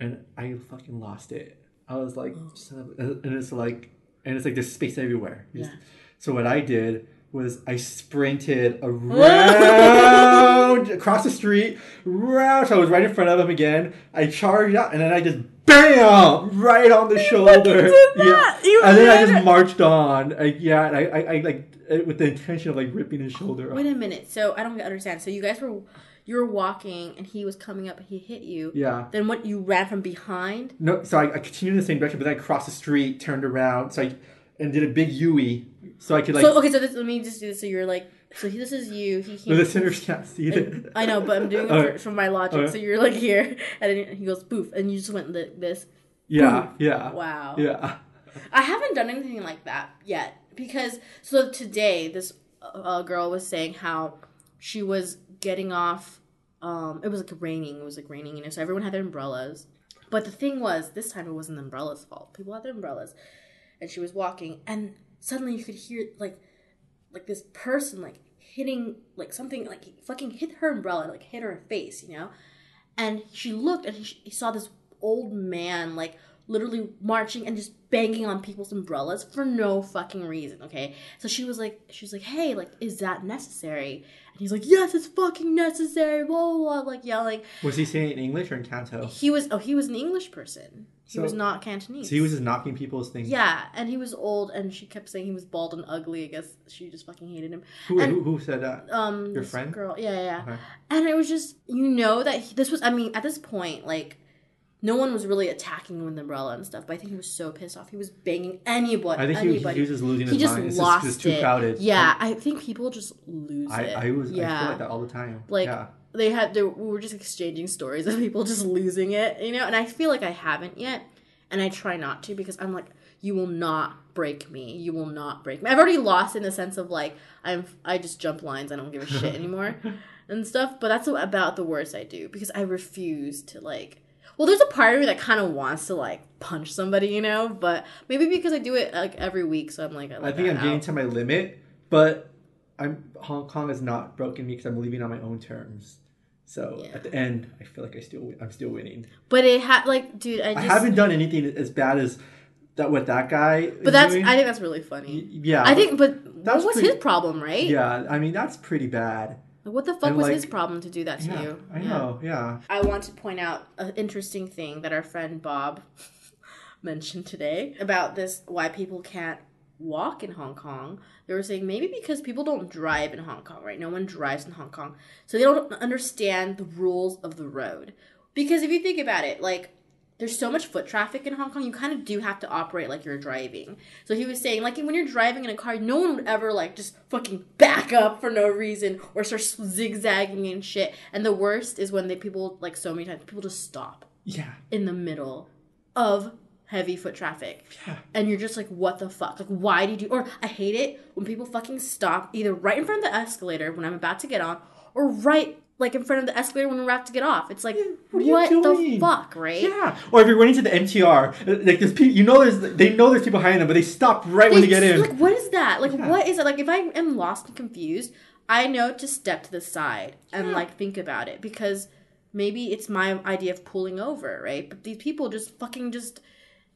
and I fucking lost it. I was like, oh. of, and it's like, and it's like there's space everywhere. Yeah. So what I did was I sprinted <laughs> around across the street, round. I was right in front of him again. I charged out, and then I just bam right on the shoulder. did that! You and then I just marched on. I, yeah, and I, I, I like uh, with the intention of like ripping his shoulder off. Wait a minute. So I don't understand. So you guys were, you were walking, and he was coming up. He hit you. Yeah. Then what? You ran from behind. No, so I, I continued in the same direction, but then I crossed the street, turned around, so I and did a big U-E, so I could like. so okay. So this, let me just do this. So you're like. So this is you. He the listeners can't see it. I know, but I'm doing it <laughs> Okay. from my logic. Okay. So you're like here, and then he goes poof, and you just went li- this. Yeah, yeah, Wow. yeah. I haven't done anything like that yet because so today this uh, girl was saying how she was getting off. Um, it was like raining. It was like raining, you know. So everyone had their umbrellas, but the thing was, this time it wasn't the umbrella's fault. People had their umbrellas, and she was walking, and suddenly you could hear like, like this person like hitting like something like fucking hit her umbrella, like hit her face, you know. And she looked and she saw this old man like literally marching and just banging on people's umbrellas for no fucking reason, okay? So she was like she was like, "Hey, like is that necessary?" And he's like, "Yes, it's fucking necessary." Blah blah, blah like yelling. Was he saying it in English or in Canto? He was oh, he was an English person. He So- was not Cantonese. So he was just knocking people's things. Yeah, and he was old and she kept saying he was bald and ugly. I guess she just fucking hated him. Who, and- who, who said that? Um Your friend? girl. Yeah, yeah, yeah. Okay. And it was just you know that he, this was I mean at this point like no one was really attacking him with the umbrella and stuff, but I think he was so pissed off. He was banging anybody. I think he, anybody. he was just losing He his just mind. It's lost just, it's too it. crowded. Yeah, I think people just lose I, it. I was. Yeah. I feel like that all the time. Like yeah. they had, they, we were just exchanging stories of people just losing it, you know. And I feel like I haven't yet, and I try not to because I'm like, you will not break me. You will not break me. I've already lost in the sense of like I'm, I just jump lines. I don't give a shit <laughs> anymore and stuff. But that's about the worst I do because I refuse to like. Well, there's a part of me that kind of wants to like punch somebody, you know, but maybe because I do it like every week, so I'm like, I, I think I'm that getting to my limit, but I'm Hong Kong has not broken me because I'm leaving on my own terms. So Yeah. at the end, I feel like I still I'm still winning. But it had like, dude, I I haven't done anything as bad as that. What that guy? but that's. I think that's really funny. yeah. I think, but That's what was pretty- his problem, right? Yeah, I mean that's pretty bad. Like, what the fuck And, was like- his problem to do that to Yeah, you? I Yeah. know. Yeah. I want to point out an interesting thing that our friend Bob <laughs> mentioned today about this why people can't walk in Hong Kong. They were saying maybe because people don't drive in Hong Kong, right? No one drives in Hong Kong. So they don't understand the rules of the road. Because if you think about it, like there's so much foot traffic in Hong Kong, you kind of do have to operate like you're driving. So he was saying, like, when you're driving in a car, no one would ever, like, just fucking back up for no reason or start zigzagging and shit. And the worst is when they people, like, so many times, people just stop Yeah. in the middle of heavy foot traffic. Yeah. And you're just like, what the fuck? Like, why did you? Or I hate it when people fucking stop either right in front of the escalator when I'm about to get on or right, like, in front of the escalator when we're about to get off. It's like, what what, the fuck, right? Yeah. Or if you're running to the MTR, like there's people, you know, there's they know there's people behind them, but they stop right when they get in. Like, what is that? Like, Yeah. what is it? Like, if I am lost and confused, I know to step to the side and Yeah. like think about it because maybe it's my idea of pulling over, right? But these people just fucking just.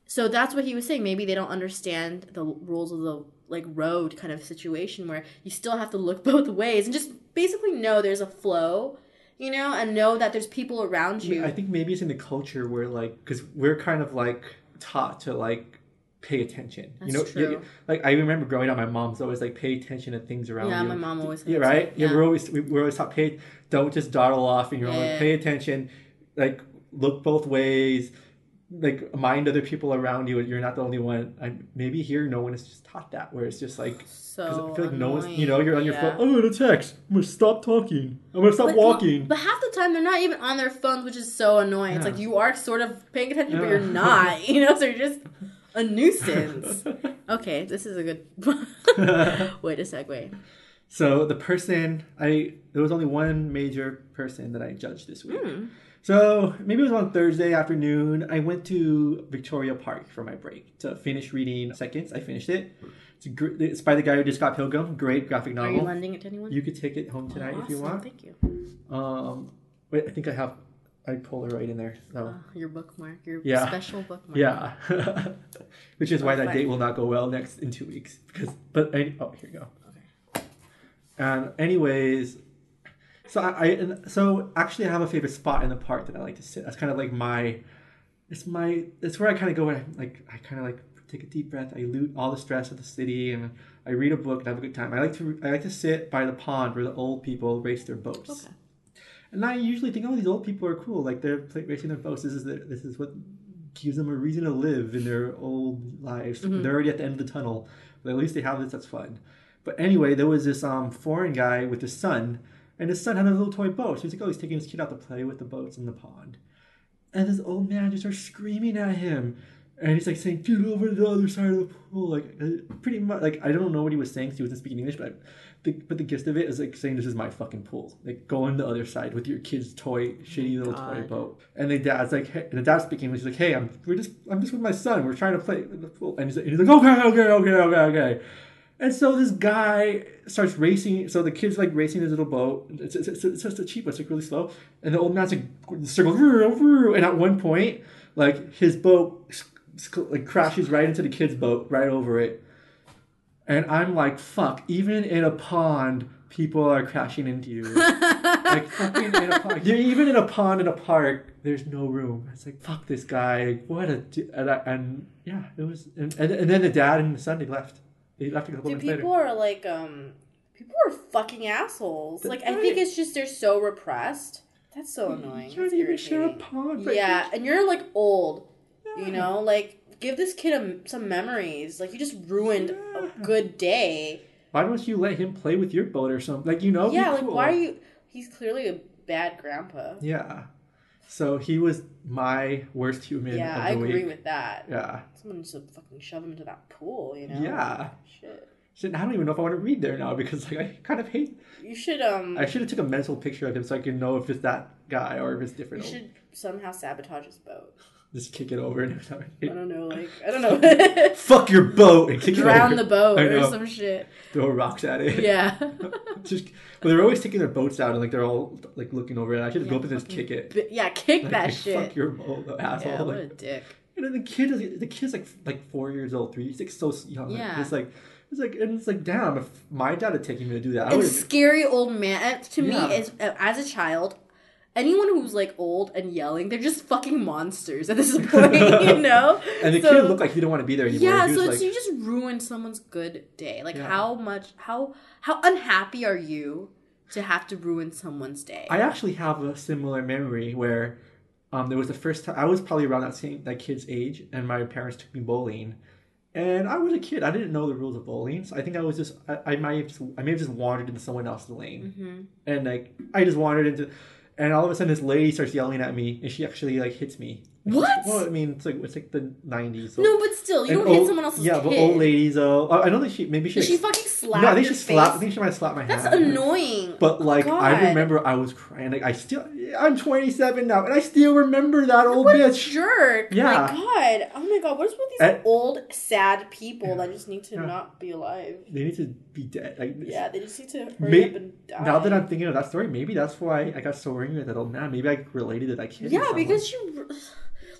So that's what he was saying. Maybe they don't understand the rules of the like road kind of situation where you still have to look <laughs> both ways and just basically know there's a flow, you know, and know that there's people around you. I think maybe it's in the culture where like because we're kind of like taught to like pay attention. That's you know, true. like I remember growing up, my mom's always like pay attention to things around me. yeah, you. my mom always. Yeah, right. that. Yeah, we're always we, we're always taught pay. Don't just dawdle off in your own. Yeah. Pay attention. Like look both ways. Like mind other people around you. You're not the only one. I, maybe here no one is just taught that. Where it's just like So I feel like no one's. annoying. You know, you're on your phone. I'm gonna text. I'm gonna stop talking. I'm gonna stop But- walking. But half the time they're not even on their phones, which is so annoying. It's like you are sort of paying attention, but you're not. <laughs> You know, so you're just a nuisance. <laughs> okay, this is a good <laughs> way to segue. So the person I there was only one major person that I judged this week. Hmm. So maybe it was on Thursday afternoon. I went to Victoria Park for my break to finish reading Seconds. I finished it. It's, a gr- it's by the guy who just Scott Pilgrim. Great graphic novel. Are you lending it to anyone? You could take it home tonight if you want. Thank you. Um, wait, I think I have. I Polaroid in there. So Oh, your bookmark, your Yeah. special bookmark. yeah, <laughs> which is why that date will not go well next in two weeks. Because but any, oh here you go. Okay. And anyways, so I, I and so actually I have a favorite spot in the park that I like to sit. That's kind of like my, it's my it's where I kind of go and like I kind of like take a deep breath. I loot all the stress of the city and I read a book and have a good time. I like to I like to sit by the pond where the old people race their boats. Okay. And I usually think, oh, these old people are cool. Like they're racing their boats. This is their, this is what gives them a reason to live in their old lives. Mhm. They're already at the end of the tunnel, but at least they have this. That's fun. But anyway, there was this um foreign guy with his son, and his son had a little toy boat. So he's like, oh, he's taking his kid out to play with the boats in the pond. And this old man just starts screaming at him. And he's like saying, get over to the other side of the pool. Like, uh, pretty much, like, I don't know what he was saying because he wasn't speaking English, but the, but the gist of it is like saying, this is my fucking pool. Like, go on the other side with your kid's toy, shitty little toy boat. And the dad's like, hey, and the dad's speaking English. He's like, hey, I'm, we're just, I'm just with my son. We're trying to play in the pool. And he's like, and he's like okay, okay, okay, okay, okay. And so this guy starts racing. So the kid's like racing his little boat. It's, it's, it's, it's just a cheap, it's like really slow. And the old man's like circle, and at one point, like his boat like crashes right into the kid's boat, right over it. And I'm like, fuck! Even in a pond, people are crashing into you. <laughs> like fucking in a pond. Yeah, even in a pond in a park, there's no room. It's like fuck this guy. What a d- and, I, and yeah, it was. And, and, and then the dad and the son they left. They left a couple Dude, minutes people later. are like, um, people are fucking assholes. That's like, I think it's just they're so repressed. That's so annoying. You can't even share a right? Yeah, and you're like old. Yeah. You know, like give this kid a, some memories. Like you just ruined Yeah. a good day. Why don't you let him play with your boat or something? Like you know. yeah, like cool. why are you? He's clearly a bad grandpa. Yeah. So he was my worst human Yeah, I agree week. with that. Yeah. Someone to fucking shove him into that pool. You know? Yeah. Shit. Shit, I don't even know if I want to read there now because like I kind of hate. You should um. I should have took a mental picture of him so I can know if it's that guy or if it's different. you should somehow sabotage his boat. Just kick it over and everything. <laughs> I don't know, like I don't know. <laughs> fuck your boat and kick Drown it the boat or some shit. Throw rocks at it. Yeah. <laughs> Just, but they're always taking their boats out and like they're all like looking over it. I should Yeah, go up and just kick it. Yeah, kick Like, that Fuck shit. Fuck your boat, asshole. Yeah, what Like, a dick. And then the kid is the kid's like like four years old, three. He's like so young. Like, Yeah. It's like it's like and it's like damn. If my dad had taken me to do that, I And scary old man uh, to Yeah. me is uh, as a child. Anyone who's like old and yelling, they're just fucking monsters at this <laughs> point, you <laughs> know. And the So- kid looked like he didn't want to be there anymore. Yeah, so like, you just ruined someone's good day. Like Yeah. how much, how how unhappy are you to have to ruin someone's day? I actually have a similar memory where um, there was the first time I was probably around that same that kid's age, and my parents took me bowling, and I was a kid. I didn't know the rules of bowling, so I think I was just I, I might have just, I may have just wandered into someone else's lane, hmm and like I just wandered into, and all of a sudden this lady starts yelling at me, and she actually like hits me. What? Well, I mean it's like it's like the nineties. So. No, but still, you And don't hit someone else's Yeah, kid. but old ladies though. I know that she maybe she. Did like, she fucking slap no, I think she slapped. I think she might have slapped my That's annoying. But oh, like I remember I was crying. Like I still I'm 27 now and I still remember that old what a bitch. jerk! Yeah. My God. Oh my God. What is with these And- old, sad people that just need to Yeah. not be alive? They need to be dead. Like Yeah, they just need to hurry May- up and die. now that I'm thinking of that story, maybe that's why I got so angry at that old man. Maybe I related to that kid. yeah, because you,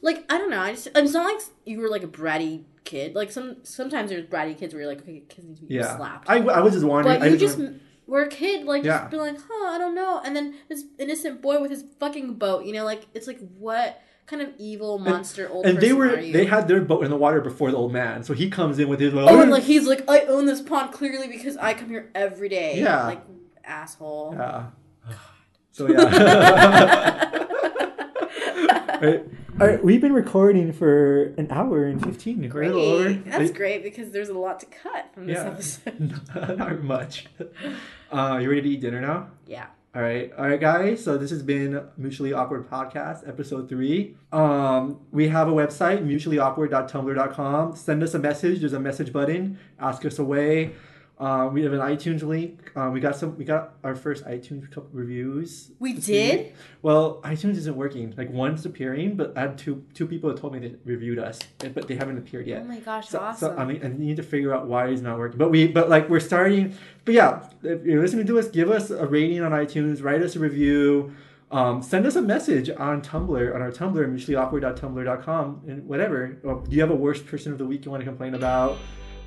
like, I don't know. I just it's not like you were like a bratty kid. Like some sometimes there's bratty kids where you're like, okay, kids need to be yeah, slapped. I, I was just wondering. but you just, just were a kid, like Yeah. just be like, huh, I don't know. And then this innocent boy with his fucking boat, you know, like it's like what kind of evil monster old and they were they had their boat in the water before the old man, so he comes in with his. Oh, and like he's like, I own this pond clearly because I come here every day. Yeah. Like, asshole. Yeah. So yeah. <laughs> <laughs> right? All right, we've been recording for an hour and fifteen. We're a little over. That's great because there's a lot to cut from this Yeah. episode. <laughs> Not much. Uh, you ready to eat dinner now? Yeah. All right, all right, guys. So this has been Mutually Awkward Podcast, episode three. Um, we have a website, mutuallyawkward.tumblr.com. Send us a message. There's a message button. Ask us away. Uh, we have an iTunes link. Uh, we got some. We got our first iTunes reviews. We did? week. Well, iTunes isn't working. Like one's appearing, but I had two two people that told me they reviewed us, but they haven't appeared yet. Oh my gosh, So, awesome. so I mean, I need to figure out why it's not working. But we, but like we're starting. But yeah, if you're listening to us, give us a rating on iTunes, write us a review, um, send us a message on Tumblr on our Tumblr, mutuallyawkward.tumblr.com, and whatever. Or do you have a worst person of the week you want to complain about?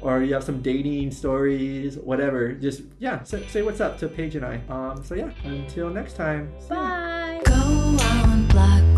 Or you have some dating stories, whatever. Just yeah, say, say what's up to Paige and I. Um, so yeah, until next time. see ya. Bye.